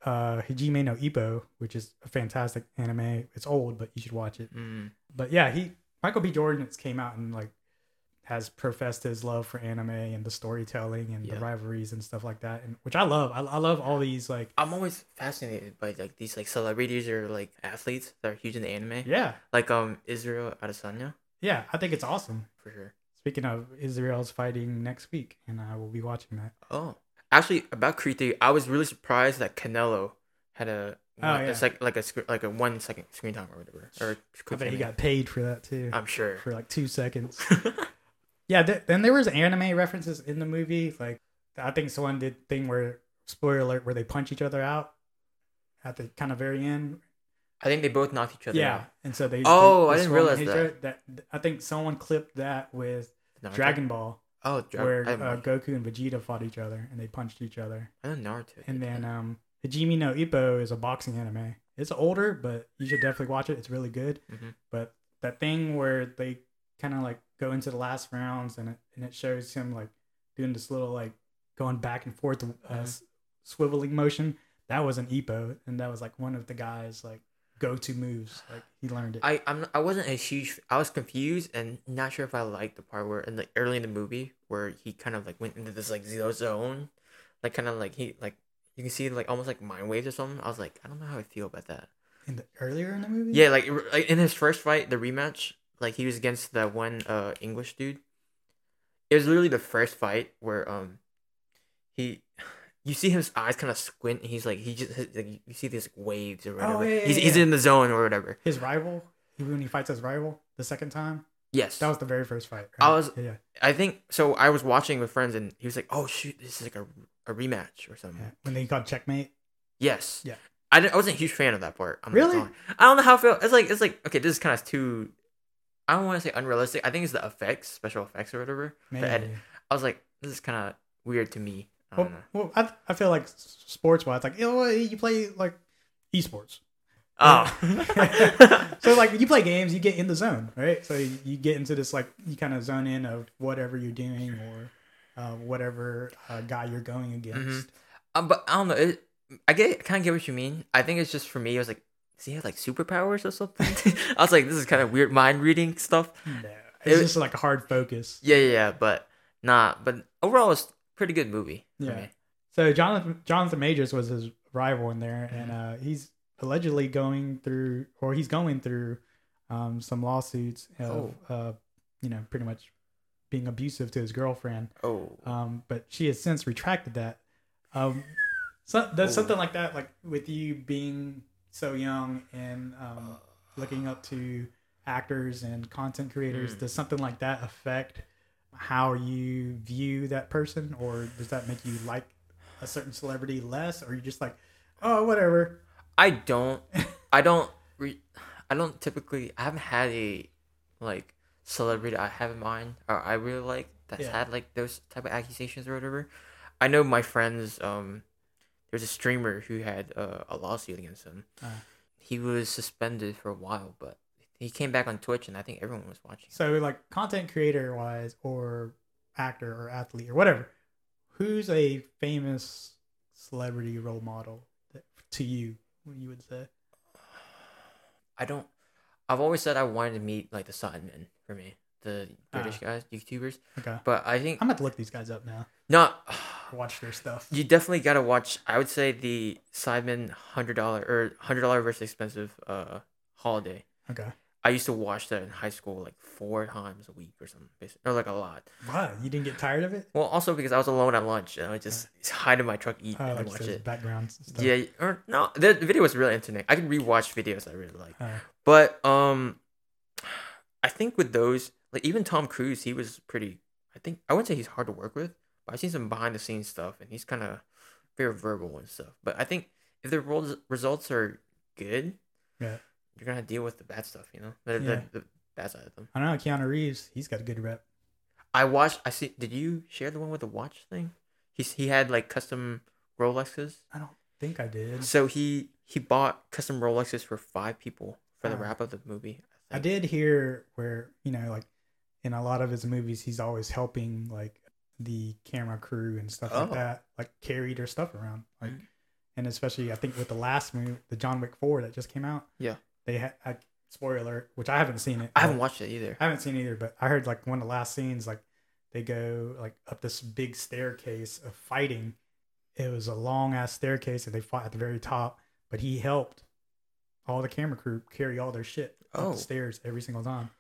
uh, Hajime no Ippo, which is a fantastic anime. It's old, but you should watch it Mm. but yeah, he Michael B. Jordan came out and like has professed his love for anime and the storytelling and Yeah. the rivalries and stuff like that, and which I love. I, I love all these like I'm always fascinated by like these like celebrities or like athletes that are huge in the anime. yeah, Like um Israel Adesanya yeah. I think it's awesome. for sure. Speaking of Israel's fighting next week, and I will be watching that. Oh, actually, about Creed 3, I was really surprised that Canelo had a Oh, one, yeah. it's like like a like a one second screen time or whatever. Or I bet he got paid for that too, I'm sure. for like two seconds. <laughs> yeah, th- then there was anime references in the movie. Like I think someone did thing where spoiler alert where they punch each other out at the kind of very end I think they both knocked each other out. yeah, out. and so they. Oh, they- I didn't realize that. that. I think someone clipped that with Naruto? Dragon Ball, Oh, Dragon. where uh, Goku and Vegeta fought each other and they punched each other. I didn't Naruto. And then um, Hajime no Ippo is a boxing anime. It's older, but you should definitely watch it. It's really good. Mhm. But that thing where they kind of like go into the last rounds and it and it shows him like doing this little like going back and forth uh, Mhm. swiveling motion. That was an Ippo, and that was like one of the guys like go to moves. Like he learned it. I I'm I wasn't a huge. I was confused and not sure if I liked the part where in the early in the movie where he kind of like went into this like zero zone, like kind of like he like you can see like almost like mind waves or something. I was like I don't know how I feel about that. in the earlier in the movie. Yeah, like, like in his first fight, the rematch, like he was against that one uh English dude. It was literally the first fight where um he you see his eyes kind of squint and he's like he just like you see these waves or oh, whatever. Oh, yeah, yeah, he's he's in the zone or whatever. his rival when he fights his rival the second time. Yes. That was the very first fight. I was- yeah, I think so I was watching with friends and he was like, "Oh shoot, this is like a, a rematch or something." yeah. when they got checkmate. Yes. Yeah. I, didn't, I wasn't a huge fan of that part. I'm Really? I don't know how I feel. It's like it's like okay, this is kind of too. I don't want to say unrealistic. I think it's the effects, special effects or whatever. Maybe. I was like, this is kind of weird to me. I Well, well, I, I feel like sports wise, like you know, you play like esports. Oh. <laughs> <laughs> so like you play games, you get in the zone, right? So you, you get into this like you kind of zone in of whatever you're doing or uh, whatever uh, guy you're going against. um, but I don't know. It, I get kind of get what you mean. I think it's just for me. It was like, does he have like superpowers or something? <laughs> I was like, this is kind of weird mind reading stuff. No, it's It- just like a hard focus. Yeah, yeah, yeah. But nah. But overall, it's pretty good movie. For Yeah. Me. So Jonathan Jonathan Majors was his rival in there, Mm-hmm. and uh, he's allegedly going through, or he's going through, um, some lawsuits of, Oh. uh, you know, pretty much being abusive to his girlfriend. Oh. Um, but she has since retracted that. Um, so does Oh. something like that, like with you being so young and um, looking up to actors and content creators, Mm. does something like that affect how you view that person, or does that make you like a certain celebrity less, or you just like, oh, whatever? I don't. I don't. Re- I don't typically. I haven't had a like celebrity I have in mind or I really like that's Yeah. had like those type of accusations or whatever. I know my friends. Um, there's a streamer who had uh, a lawsuit against him. Uh. he was suspended for a while, but he came back on Twitch, and I think everyone was watching. So, like content creator wise, or actor or athlete or whatever, who's a famous celebrity role model that, to you? What you would say? I don't. I've always said I wanted to meet like the Sidemen for me, the British Ah. guys, YouTubers. Okay, But I think I'm about to look these guys up now. not. <sighs> Watch their stuff. You definitely gotta watch. I would say the Sidemen hundred dollar or hundred dollar versus expensive uh holiday. Okay, I used to watch that in high school like four times a week or something, basically, or like a lot. wow, you didn't get tired of it? Well, also because I was alone at lunch and I just hide in my truck, eat, Oh, and like watch it. backgrounds. stuff. Yeah, or no, the video was really entertaining. I could rewatch videos I really like. Uh, But um, I think with those, like even Tom Cruise, he was pretty. I think I wouldn't say he's hard to work with, but I've seen some behind the scenes stuff, and he's kind of very verbal and stuff. But I think if the results are good, Yeah. You're gonna deal with the bad stuff, you know, the, Yeah. the, the bad side of them. I don't know Keanu Reeves. He's got a good rep. I watched. I see. Did you share the one with the watch thing? He's he had like custom Rolexes. I don't think I did. So he he bought custom Rolexes for five people for the Oh. wrap of the movie. I did hear where you know, like in a lot of his movies, he's always helping like the camera crew and stuff like Oh. that, like carry their stuff around. Like, Mm. and especially I think with the last movie, the John Wick Four that just came out. Yeah. They had I, spoiler alert, which I haven't seen it. I haven't watched it either. I haven't seen it either, but I heard like one of the last scenes, like they go like up this big staircase of fighting. It was a long ass staircase, and they fought at the very top. But he helped all the camera crew carry all their shit up Oh. the stairs every single time.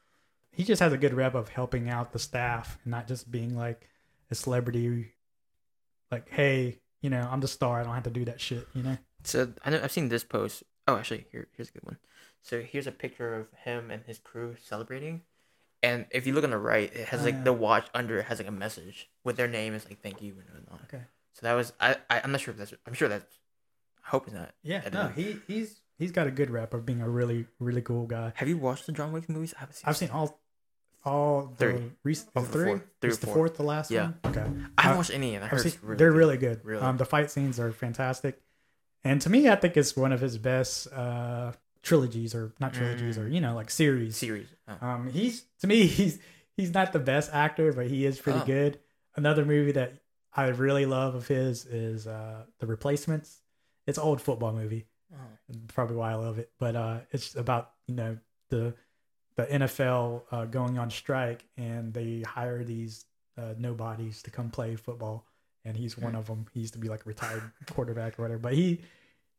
He just has a good rep of helping out the staff and not just being like a celebrity. Like, hey, you know, I'm the star. I don't have to do that shit. You know. So I know I've seen this post. Oh, actually, here here's a good one. So here's a picture of him and his crew celebrating, and if you look on the right, it has like Uh. the watch under it has like a message with their name is like thank you and whatnot. Okay. So that was I, I I'm not sure if that's I'm sure that's I hope it's not. Yeah. No, he he's he's got a good rep of being a really really cool guy. Have you watched the John Wick movies? I haven't seen. I've seen all, all the Three. recent Oh, oh, the three. fourth. Three the fourth the last Yeah. one? Okay, I haven't I've- watched any, and I heard seen- really they're good. really good. Really? Um, the fight scenes are fantastic, and to me, I think it's one of his best uh trilogies or not trilogies Mm. or you know like series. series. Oh. Um, he's to me <laughs> he's he's not the best actor, but he is pretty Oh. good. Another movie that I really love of his is uh The Replacements. It's an old football movie Oh. probably why I love it. But uh, it's about you know the the NFL uh, going on strike, and they hire these uh, nobodies to come play football, and he's one of them. He used to be like a retired quarterback or whatever, but he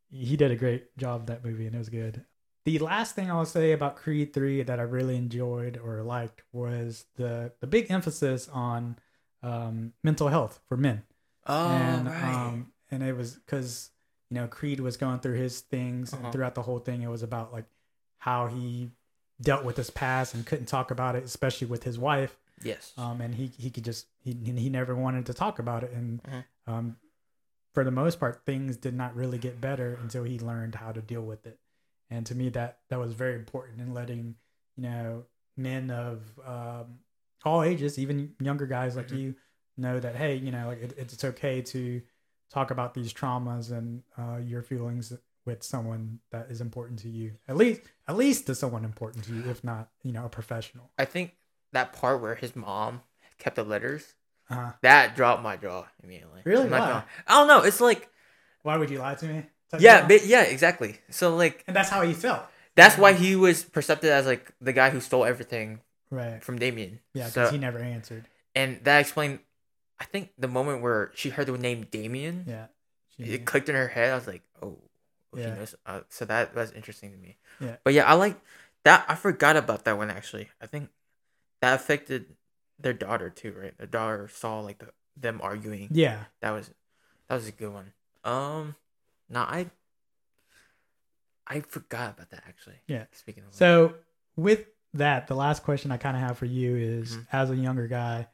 he did a great job that movie, and it was good. The last thing I'll say about Creed Three that I really enjoyed or liked was the the big emphasis on um, mental health for men Oh, and right. um and it was because you know creed was going through his things Uh-huh. and throughout the whole thing it was about like how he dealt with his past and couldn't talk about it especially with his wife yes. um and he he could just he he never wanted to talk about it and Mhm. um for the most part things did not really get better until he learned how to deal with it and to me that that was very important in letting you know men of um all ages even younger guys like Mhm. you know that hey you know like it, it's okay to talk about these traumas and uh, your feelings with someone that is important to you at least at least to someone important to you if not you know a professional I think that part where his mom kept the letters uh, that dropped my jaw immediately. Really? Why? I don't know. It's like why would you lie to me yeah, but yeah, exactly. So like and that's how he felt that's why he was perceived as like the guy who stole everything right from Damien. yeah So because he never answered and that explained. I think the moment where she heard the name Damien, yeah She- it clicked in her head. I was like, oh, oh, Yeah. Uh, so that was interesting to me. Yeah. But yeah, I like That I forgot about that one actually. I think that affected their daughter too, right? Their daughter saw like the, them arguing. Yeah. That was that was a good one. Um, now I I forgot about that actually. Yeah. Speaking of, So with that, the last question I kind of have for you is, Mhm. as a younger guy,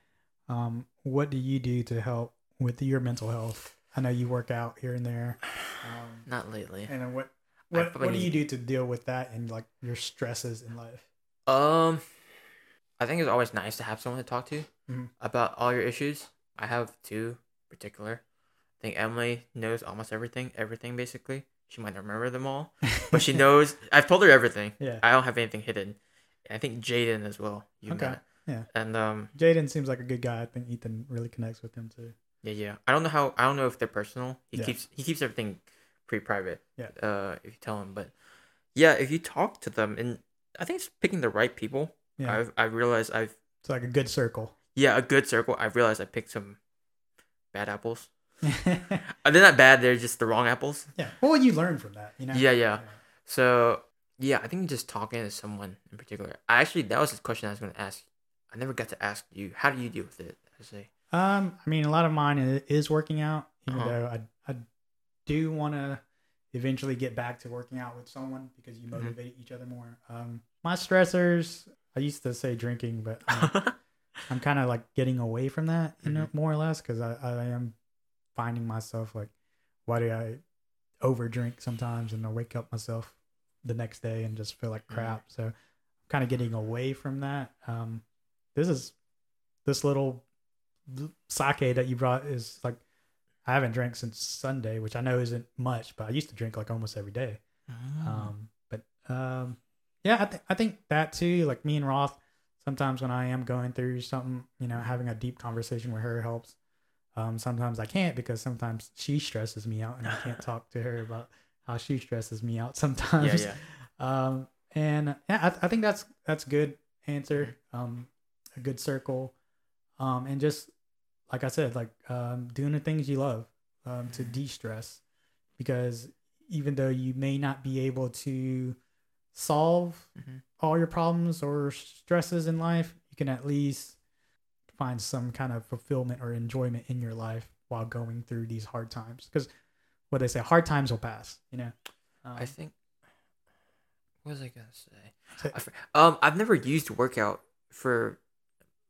um, what do you do to help with your mental health? I know you work out here and there. Um, <sighs> not lately. and then what what, what do you do to deal with that and like your stresses in life? Um, I think it's always nice to have someone to talk to Mhm. about all your issues. I have two particular. I think Emily knows almost everything, everything basically. She might not remember them all, but she <laughs> knows. I've told her everything. Yeah. I don't have anything hidden. I think Jaden as well. You Okay, met. yeah. And um, Jaden seems like a good guy. I think Ethan really connects with him too. yeah, yeah. I don't know how. I don't know if they're personal. He Yeah. keeps he keeps everything pretty private. Yeah. Uh, if you tell him, but yeah, if you talk to them, and I think it's picking the right people. Yeah, I've I realized I've it's like a good circle. yeah a good circle. I've realized I picked some bad apples. <laughs> Uh, they're not bad. They're just the wrong apples. yeah. Well, you learn from that, you know. Yeah, yeah. So yeah, I think just talking to someone in particular. I actually that was the question I was going to ask. I never got to ask you. How do you deal with it? I say. Um, I mean, a lot of mine is working out, even Uh-huh. though I I do want to eventually get back to working out with someone because you Mhm. motivate each other more. Um, my stressors, I used to say drinking, but <laughs> I'm, I'm kind of like getting away from that, you know, more or less, because I I am finding myself like, why do I over drink sometimes and I wake up myself the next day and just feel like Mhm. crap. So, I'm kind of getting away from that. Um, this is this little sake that you brought is like I haven't drank since Sunday, which I know isn't much, but I used to drink like almost every day. Mm. Um, but um, yeah, I think I think that too. Like me and Roth, sometimes when I am going through something, you know, having a deep conversation with her helps. Um, sometimes I can't because sometimes she stresses me out, and I can't talk to her about how she stresses me out <laughs> yeah, sometimes. yeah. Um, and yeah, I, I think that's that's good answer. Um, a good circle. Um, and just like I said, like um, doing the things you love um, to de stress, because even though you may not be able to solve Mhm. all your problems or stresses in life, you can at least find some kind of fulfillment or enjoyment in your life while going through these hard times. Because what they say, hard times will pass. You know. Um, I think. What was I gonna say? Say- I fr- um, I've never used workout for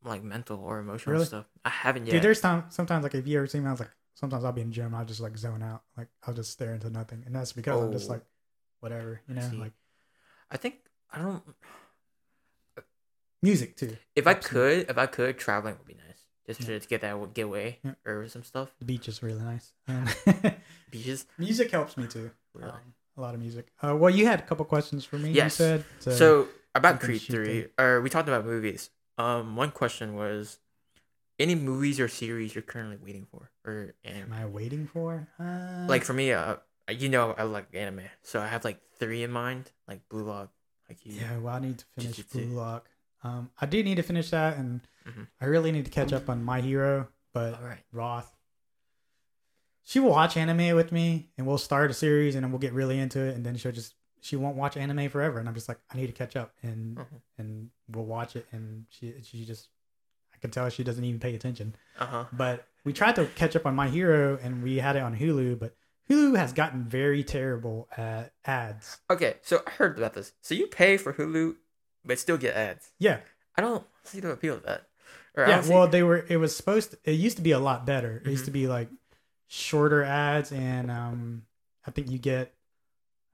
like mental or emotional Really? stuff. I haven't yet. Dude, there's time sometimes like if you ever see me, I was like sometimes I'll be in the gym, I'll just like zone out, like I'll just stare into nothing, and that's because I'm just Oh. like whatever, you know, like I think I don't. music too. If I could, if I could, traveling would be nice. Just Yeah. to get that get away Yeah. or some stuff. The beach is really nice. Um, <laughs> Beaches. music helps me too. Really. Um, a lot of music. Uh, well, you had a couple questions for me. Yes. You said So, about we Creed three, or we talked about movies. Um, one question was, any movies or series you're currently waiting for, or am? I waiting for? Uh, Like for me, uh, you know, I like anime, so I have like three in mind, like Blue Lock, like you. yeah, well, I need to finish. Blue Lock. Um, I do need to finish that, and Mhm. I really need to catch up on My Hero, but All right. Roth. She will watch anime with me, and we'll start a series, and then we'll get really into it, and then she'll just she won't watch anime forever, and I'm just like, I need to catch up, and Mhm. and we'll watch it, and she she just I can tell she doesn't even pay attention. Uh huh. But we tried to catch up on My Hero, and we had it on Hulu, but Hulu has gotten very terrible at ads. Okay, so I heard about this. So you pay for Hulu, but still get ads. Yeah, I don't see the appeal of that. Or yeah. see- Well, they were. It was supposed. To, it used to be a lot better. It used Mhm. to be like shorter ads, and um, I think you get,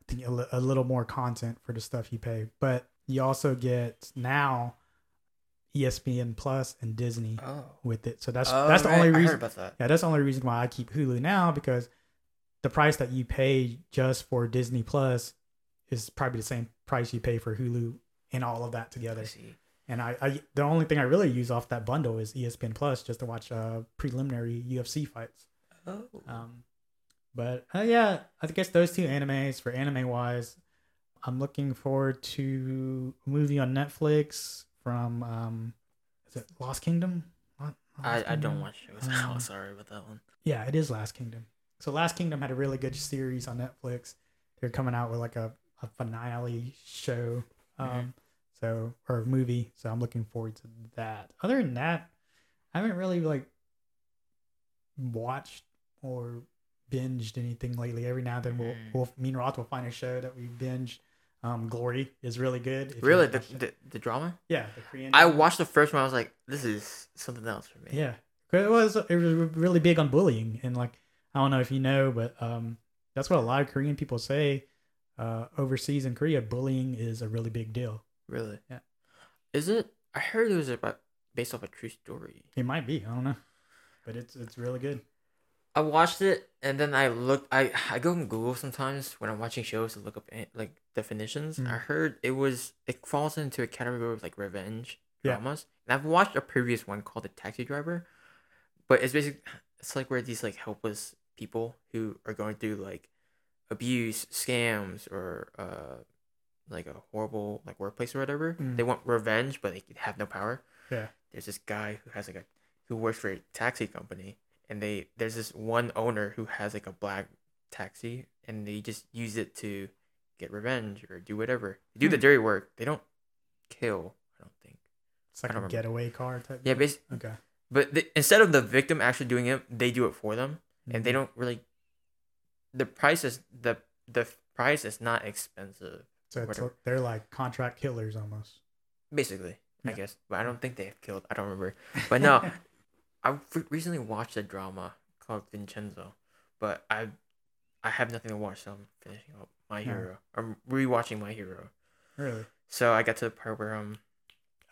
I think a, li- a little more content for the stuff you pay. But you also get now ESPN Plus and Disney oh, with it. So that's Oh, that's the right, only reason. about that. Yeah, that's the only reason why I keep Hulu now because the price that you pay just for Disney Plus is probably the same price you pay for Hulu and all of that I together. see. And I, I the only thing I really use off that bundle is ESPN Plus just to watch uh, preliminary UFC fights. Oh. Um, but uh, yeah, I guess those two animes for anime wise, I'm looking forward to a movie on Netflix from um, is it Lost Kingdom? Lo- I, Lost I don't Kingdom? watch shows. Um, oh, sorry about that one. Yeah, it is Last Kingdom. So Last Kingdom had a really good series on Netflix. They're coming out with like a, a finale show Um, Mhm. so or movie. So I'm looking forward to that. Other than that, I haven't really like watched or binged anything lately. Every now and then we'll, Mm. we'll me and Roth will find a show that we binged. Um, Glory is really good. Really, the, the the drama? yeah, the Korean. I drama. watched the first one. I was like, this is something else for me. Yeah, it was it was really big on bullying and like I don't know if you know, but um, that's what a lot of Korean people say. Uh, overseas in Korea, bullying is a really big deal. Really? Yeah. Is it? I heard it was about based off a true story. It might be, I don't know, but it's it's really good. I watched it and then I looked. I I go on Google sometimes when I'm watching shows to look up eh, like definitions. Mm. I heard it was it falls into a category of like revenge Yeah. dramas. And I've watched a previous one called The Taxi Driver, but it's basically it's like where these like helpless people who are going through like abuse, scams, or uh like a horrible like workplace or whatever. Mm. They want revenge, but they have no power Yeah, there's this guy who has like a who works for a taxi company and they there's this one owner who has like a black taxi and they just use it to get revenge or do whatever they do the Hmm. dirty work they don't kill i don't think it's like a remember. getaway car type. yeah basically Okay. but the, instead of the victim actually doing it they do it for them and they Mhm. don't really the price is the the price is not expensive So it's, whatever. they're like contract killers almost. basically i guess but i don't think they have killed i don't remember <laughs> But no, I recently watched a drama called Vincenzo, but I I have nothing to watch, so I'm finishing up My. Hero. I'm rewatching My Hero. really. So I got to the part where um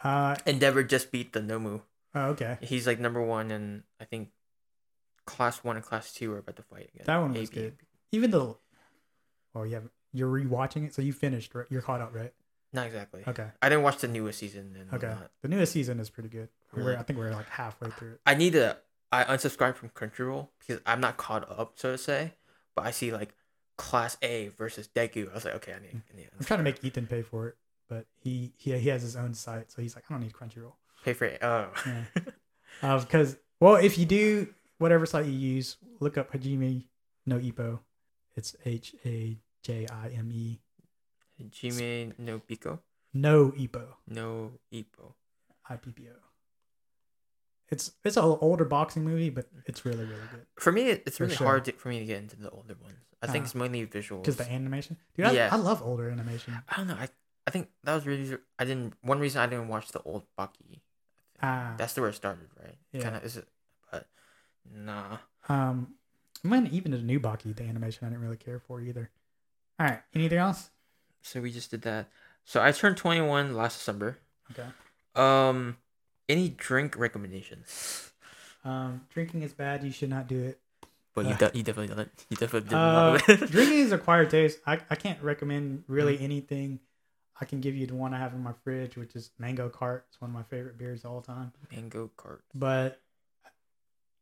Uh Endeavor just beat the Nomu. oh, okay. He's like number one, and I think class one and class two are about to fight again. That one was AB. good. Even though, oh yeah, you're rewatching it, so you finished. Right? You're caught up, right? Not exactly. Okay. I didn't watch the newest season. And Okay. whatnot. The newest season is pretty good. We're, I think we're like halfway through it. I need to. I unsubscribed from Crunchyroll because I'm not caught up, so to say. But I see like class A versus Deku. I was like, okay, I need. I need I'm trying to make Ethan pay for it, but he he, he has his own site, so he's like, I don't need Crunchyroll. pay for it. Oh. Yeah. <laughs> Uh, because well, if you do whatever site you use, look up Hajime no Ippo. It's H A J I M E Jime no Pico, no Ippo no Ippo. I P P O. It's it's an older boxing movie, but it's really really good For me, it- it's really sure. hard to, for me to get into the older ones. I think Ah. it's mainly visuals. because the animation. Dude, I, Yeah. I love older animation. I don't know. I I think that was really. I didn't. One reason I didn't watch the old Baki. Ah, That's the where it started, right? Yeah. Kind of is it, but nah. um, I mean, even the new Baki, the animation, I didn't really care for either. All right, anything else? So we just did that. So I turned 21 last December. Okay. Um, any drink recommendations? Um, drinking is bad. You should not do it. But you, Uh, de- you definitely did. You definitely did. Uh, love <laughs> it. drinking is acquired taste. I, I can't recommend really Mm. anything. I can give you the one I have in my fridge, which is Mango Cart. It's one of my favorite beers of all time. Mango cart. But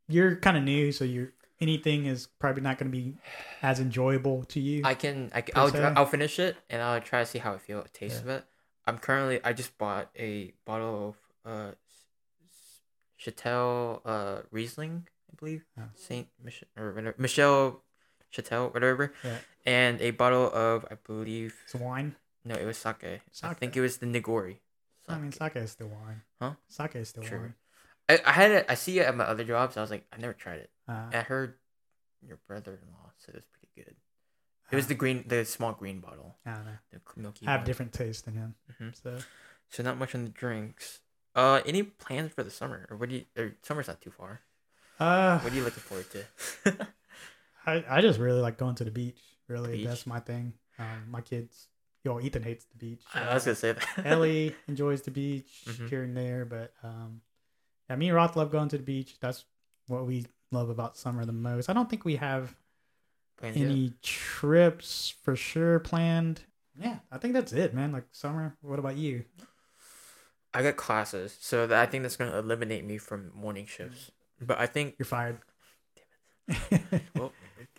you're kind of new, so you're anything is probably not going to be as enjoyable to you. I can. I can I'll. I'll finish it and I'll try to see how I feel. Taste Yeah. of it. I'm currently. I just bought a bottle of uh, Chatel uh Riesling, I believe. Oh. Saint Mich- or whatever, Michelle Chatel, whatever. Yeah. And a bottle of I believe it's wine. no, it was sake. sake. I think it was the Nigori. I mean, Sake. sake is still wine. Huh? Sake is still True. wine. I, I had it. I see it at my other jobs. I was like, I never tried it. Uh, I heard your brother-in-law said it was pretty good. It was the green, the small green bottle, I don't know. the milky. I have one. different taste than him. Mhm. So So not much on the drinks. Uh, any plans for the summer, or what do you? Or summer's not too far. uh, What are you looking forward to? <laughs> I, I just really like going to the beach. Really, Beach? that's my thing. Um, my kids, yo, Ethan hates the beach. I was gonna say that. Ellie <laughs> enjoys the beach Mhm. here and there, but um, yeah, me and Roth love going to the beach. That's what we love about summer the most. I don't think we have Plans yet? any trips for sure planned. Yeah, I think that's it, man. Like summer. What about you? I got classes, so that I think that's gonna eliminate me from morning shifts. But I think You're fired. <laughs> well,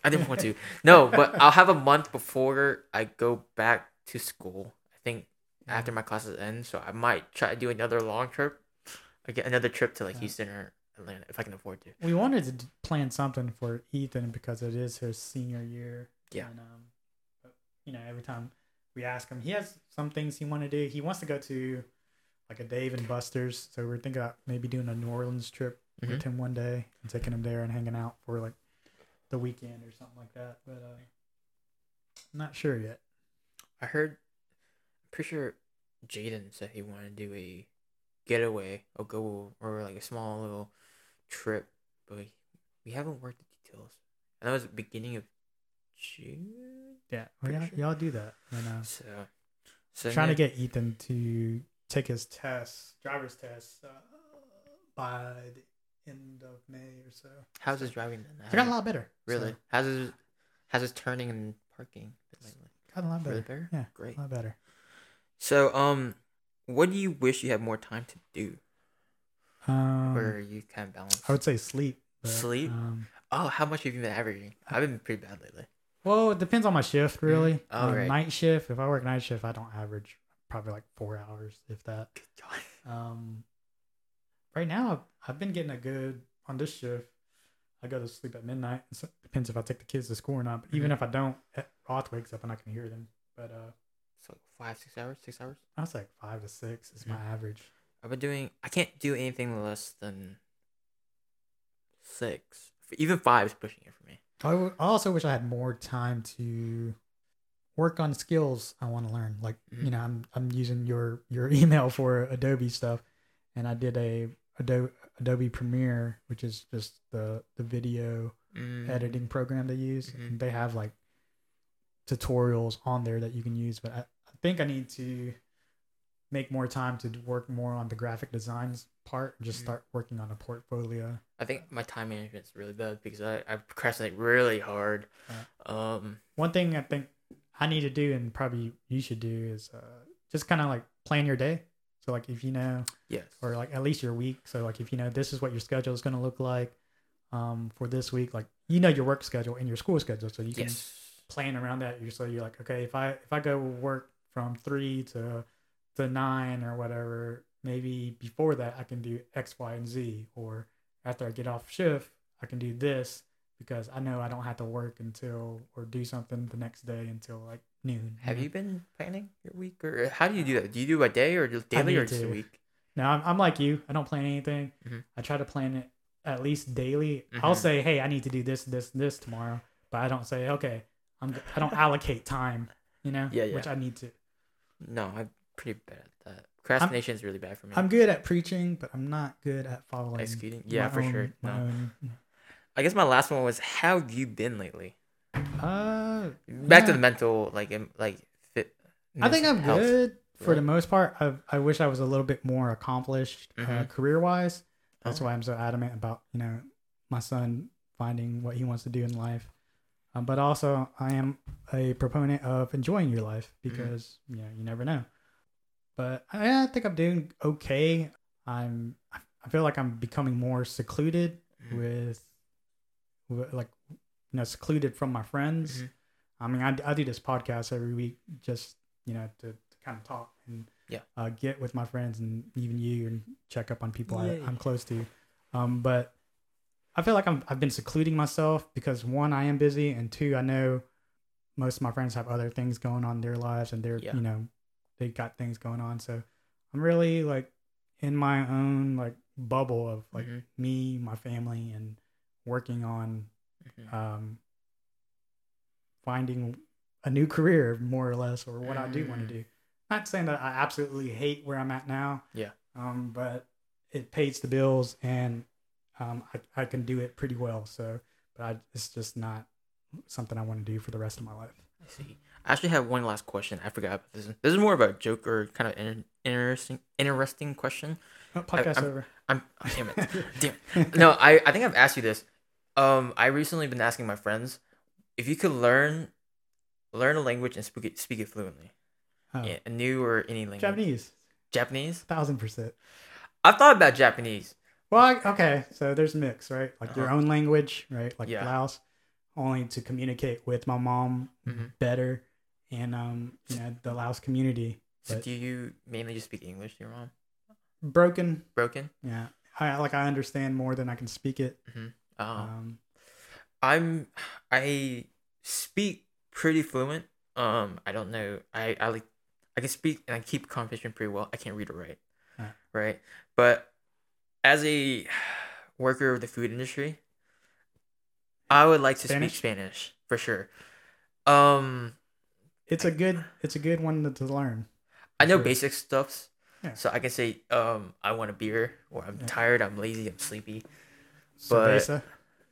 I didn't want to. No, but I'll have a month before I go back to school. I think after my classes end, so I might try to do another long trip. I get another trip to like Yeah. Houston or Atlanta if I can afford to. we wanted to plan something for Ethan because it is his senior year. Yeah. And, um, but, you know, every time we ask him. He has some things he want to do. He wants to go to like a Dave and Buster's. So we're thinking about maybe doing a New Orleans trip Mhm. with him one day and taking him there and hanging out for like the weekend or something like that. But uh, I'm not sure yet. I heard. Pretty sure Jaden said he wanted to do a getaway or go or like a small little trip, but we, we haven't worked the details. And that was the beginning of June. Yeah, sure. y'all do that. And, uh, So, so trying to get Ethan to take his test, driver's test, uh, by the end of May or so. how's his driving then? It got a lot better. Really? so, How's his how's his turning and parking got a lot better. Really better? Yeah, Great. a lot better. So, um, what do you wish you had more time to do? Um, Where you kind of balance? I would say sleep. but, Sleep? Um, Oh, how much have you been averaging? I've been pretty bad lately. well, it depends on my shift, really. Oh, Um, right. Night shift. If I work night shift, I don't average probably like four hours, if that. Good God. <laughs> Um, right now, I've, been getting a good on this shift. I go to sleep at midnight. It depends if I take the kids to school or not. But even Mhm. if I don't, eh, Roth wakes up and I can hear them. But uh, So five, six hours, six hours. I was like five to six is my Mm-hmm. average. I've been doing. I can't do anything less than six. Even five is pushing it for me. I w- I also wish I had more time to work on skills I want to learn. Like Mhm. you know, I'm I'm using your your <laughs> email for Adobe stuff, and I did a Adobe Adobe Premiere, which is just the the video Mm. editing program they use. Mhm. They have like tutorials on there that you can use. But I think I need to make more time to work more on the graphic designs part and just Mhm. start working on a portfolio. I think my time management is really bad because I, I procrastinate really hard. Um. One thing I think I need to do, and probably you should do, is uh, just kind of like plan your day. So like if you know, Yes. or like at least your week. So like if you know this is what your schedule is going to look like um, for this week, like you know your work schedule and your school schedule, so you can yes. plan around that. So you're like, okay, if I if I go work from three to to nine or whatever, maybe before that I can do X, Y, and Z, or after I get off shift, I can do this because I know I don't have to work until or do something the next day until like noon. Have you been planning your week, or how do you do that? Do you do a day or just daily, or just a week? No, I'm, I'm like you. I don't plan anything. Mhm. I try to plan it at least daily. I'll Mhm. say, hey, I need to do this, this, this tomorrow, but I don't say, okay, I'm. I don't allocate time. You know, <laughs> Yeah, yeah. which I need to. No, I'm pretty bad at that. Procrastination is really bad for me. I'm good at preaching, but I'm not good at following. Executing? Yeah, for own- sure. No. own- I guess my last one was how have you been lately? Uh, Back to the mental, like, like fit. I think I'm health. good for the most part. I I wish I was a little bit more accomplished uh, Mhm. career wise. That's Oh. why I'm so adamant about you know my son finding what he wants to do in life. Um, but also, I am a proponent of enjoying your life Mm-hmm. because you know you never know. But I, I think I'm doing okay. I'm I feel like I'm becoming more secluded Mhm. with, with like you know secluded from my friends. Mhm. I mean, I, I do this podcast every week just you know to, to kind of talk and Yeah. uh, get with my friends and even you and check up on people I, I'm close to. Um, but I feel like I'm I've been secluding myself because one I am busy and two I know most of my friends have other things going on in their lives and they're Yeah. you know they got things going on so I'm really like in my own like bubble of like Mhm. me my family and working on Mhm. um, finding a new career, more or less, or what I do want Mm. to do. Not saying that I absolutely hate where I'm at now. Yeah. Um, but it pays the bills, and um, I, I can do it pretty well. So, but I, it's just not something I want to do for the rest of my life. I see. I actually have one last question. I forgot about this. This is more of a joke or kind of in, interesting, interesting question. Oh, podcast I'm- over. I'm oh, damn it. <laughs> Damn. No, I, I think I've asked you this. Um, I recently been asking my friends if you could learn learn a language and speak it speak it fluently. Oh, Yeah, a new or any language. Japanese, Japanese. thousand percent. I've thought about Japanese. Well, I- okay, so there's a mix, right? Like your Uh-huh. own language, right? Like Yeah. Laos, only to communicate with my mom Mhm. better, and um, you know, the Laos community. So But- do you mainly just speak English to your mom? Broken, Broken. yeah. I like I understand more than I can speak it. Oh. Um, I'm I speak pretty fluent, Um, I don't know. I I like I can speak and I keep conversation pretty well. I can't read or write, Alright. right? But as a <sighs> worker of the food industry, I would like to Spanish? speak Spanish for sure. Um, It's a good it's a good one to, to learn. I know Sure. basic stuffs, Yeah. so I can say um I want a beer or I'm Yeah. tired, I'm lazy, I'm sleepy. But- Cerveza,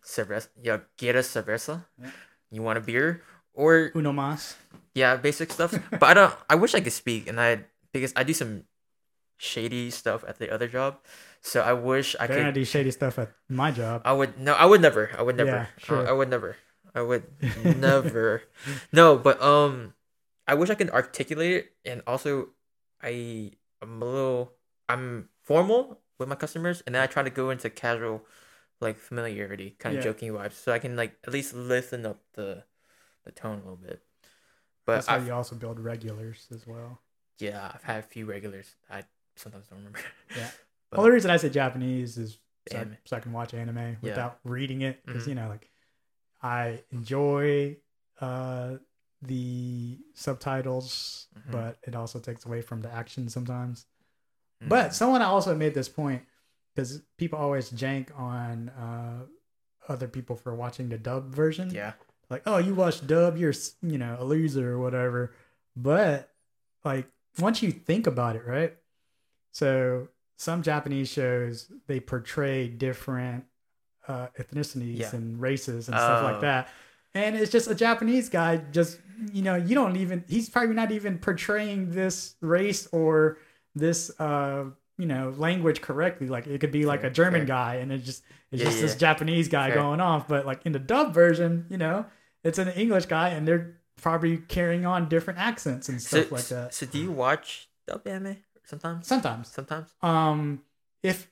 Cerveza, yeah, quiero cerveza. Yeah. You want a beer or uno más. yeah, basic stuff. <laughs> but I don't. I wish I could speak, and I because I do some shady stuff at the other job, so I wish I They're gonna could. do shady stuff at my job. I would no. I would never. I would never. Yeah, sure. I, I would never. I would <laughs> never. No, but um, I wish I could articulate it, and also, I I'm a little. I'm formal with my customers, and then I try to go into casual, like familiarity, kind of Yeah. joking vibes, so I can like at least listen up the, the tone a little bit. But That's how I've- you also build regulars as well. yeah, I've had a few regulars. I sometimes don't remember. Yeah. <laughs> But- well, the reason I say Japanese is so, I, so I can watch anime Yeah. without reading it because Mhm. you know, like I enjoy uh the subtitles, Mhm. but it also takes away from the action sometimes. Mm. But someone also made this point because people always jank on uh other people for watching the dub version. yeah, like oh you watch dub you're you know a loser or whatever but like once you think about it right so some japanese shows they portray different uh ethnicities Yeah. and races and stuff Oh. like that and it's just a japanese guy just you know you don't even he's probably not even portraying this race or this uh you know language correctly like it could be like a german fair. guy and it's just it's Yeah, just this japanese guy Fair. going off but like in the dub version you know it's an english guy and they're probably carrying on different accents and so, stuff like that So do you watch dub anime sometimes? sometimes Sometimes. um if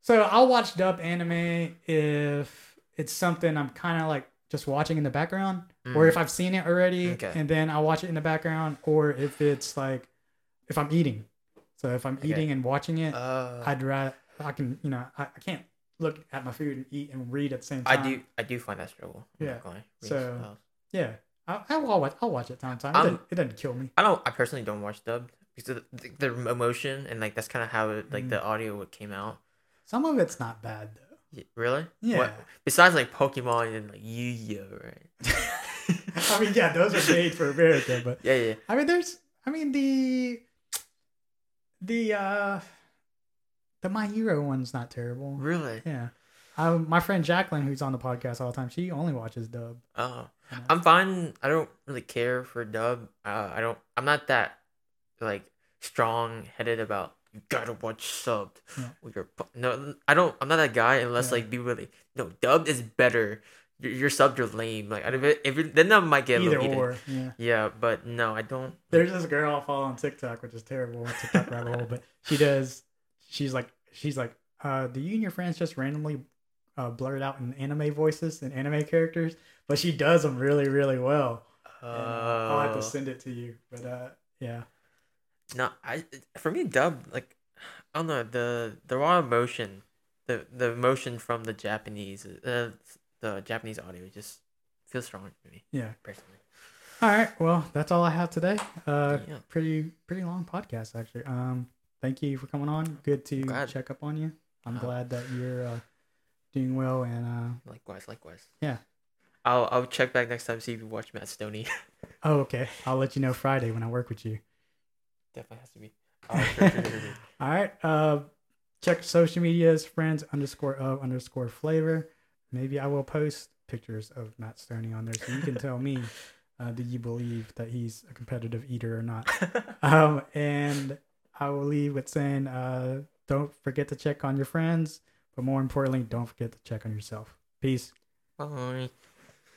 so i'll watch dub anime if it's something i'm kind of like just watching in the background or Mm. if i've seen it already Okay. and then i'll watch it in the background or if it's like if i'm eating so if i'm Okay. eating and watching it Uh, i'd rather i can you know I, I can't look at my food and eat and read at the same time. I do. I do find that struggle. Yeah. not gonna lie. Reading So- yeah I, i'll watch i'll watch it time time it, doesn't, it doesn't kill me I don't. I personally don't watch dub because of the, the emotion and like that's kind of how it, like Mm. the audio came out. some of it's not bad though Y- Really? Yeah. What, besides like Pokemon and like Yu-Gi-Oh, right? <laughs> I mean, yeah, those are made for America, but Yeah, yeah. I mean, there's, I mean, the, the, uh, the My Hero one's not terrible. Really? Yeah. Um, my friend Jacqueline, who's on the podcast all the time, she only watches dub. Oh, you know. I'm fine. I don't really care for dub. Uh, I don't. I'm not that like strong headed about you gotta watch subbed. Yeah. With your no, I don't. I'm not that guy unless Yeah. like be really no dubbed is better. Your, your subbed, you're lame. Like if it, if it, then I might get a Either little or, yeah. Yeah, but no, I don't. There's this girl I follow on TikTok, which is terrible. TikTok <laughs> rabbit hole, but she does. She's like, she's like, uh, do you and your friends just randomly uh, blurt out in anime voices and anime characters? But she does them really, really well. And, uh, I'll have to send it to you. But uh, yeah, no, I for me dub like I don't know the the raw emotion, the the emotion from the Japanese, uh, the Japanese audio just feels stronger to me yeah. personally. All right. Well, that's all I have today. Uh, Yeah. pretty pretty long podcast actually. Um, thank you for coming on. Good to Glad. check up on you. I'm Uh, glad that you're uh, doing well and uh, Likewise, likewise. Yeah. I'll I'll check back next time see if you watch Matt Stonie. <laughs> oh okay. I'll let you know Friday when I work with you. Definitely has to be. Sure, sure, sure, sure. All right. Uh, check social medias, friends underscore of underscore flavor. Maybe I will post pictures of Matt Stonie on there so you can tell me, uh, do you believe that he's a competitive eater or not? <laughs> Um, and I will leave with saying, uh, don't forget to check on your friends, but more importantly, don't forget to check on yourself. Peace. Bye.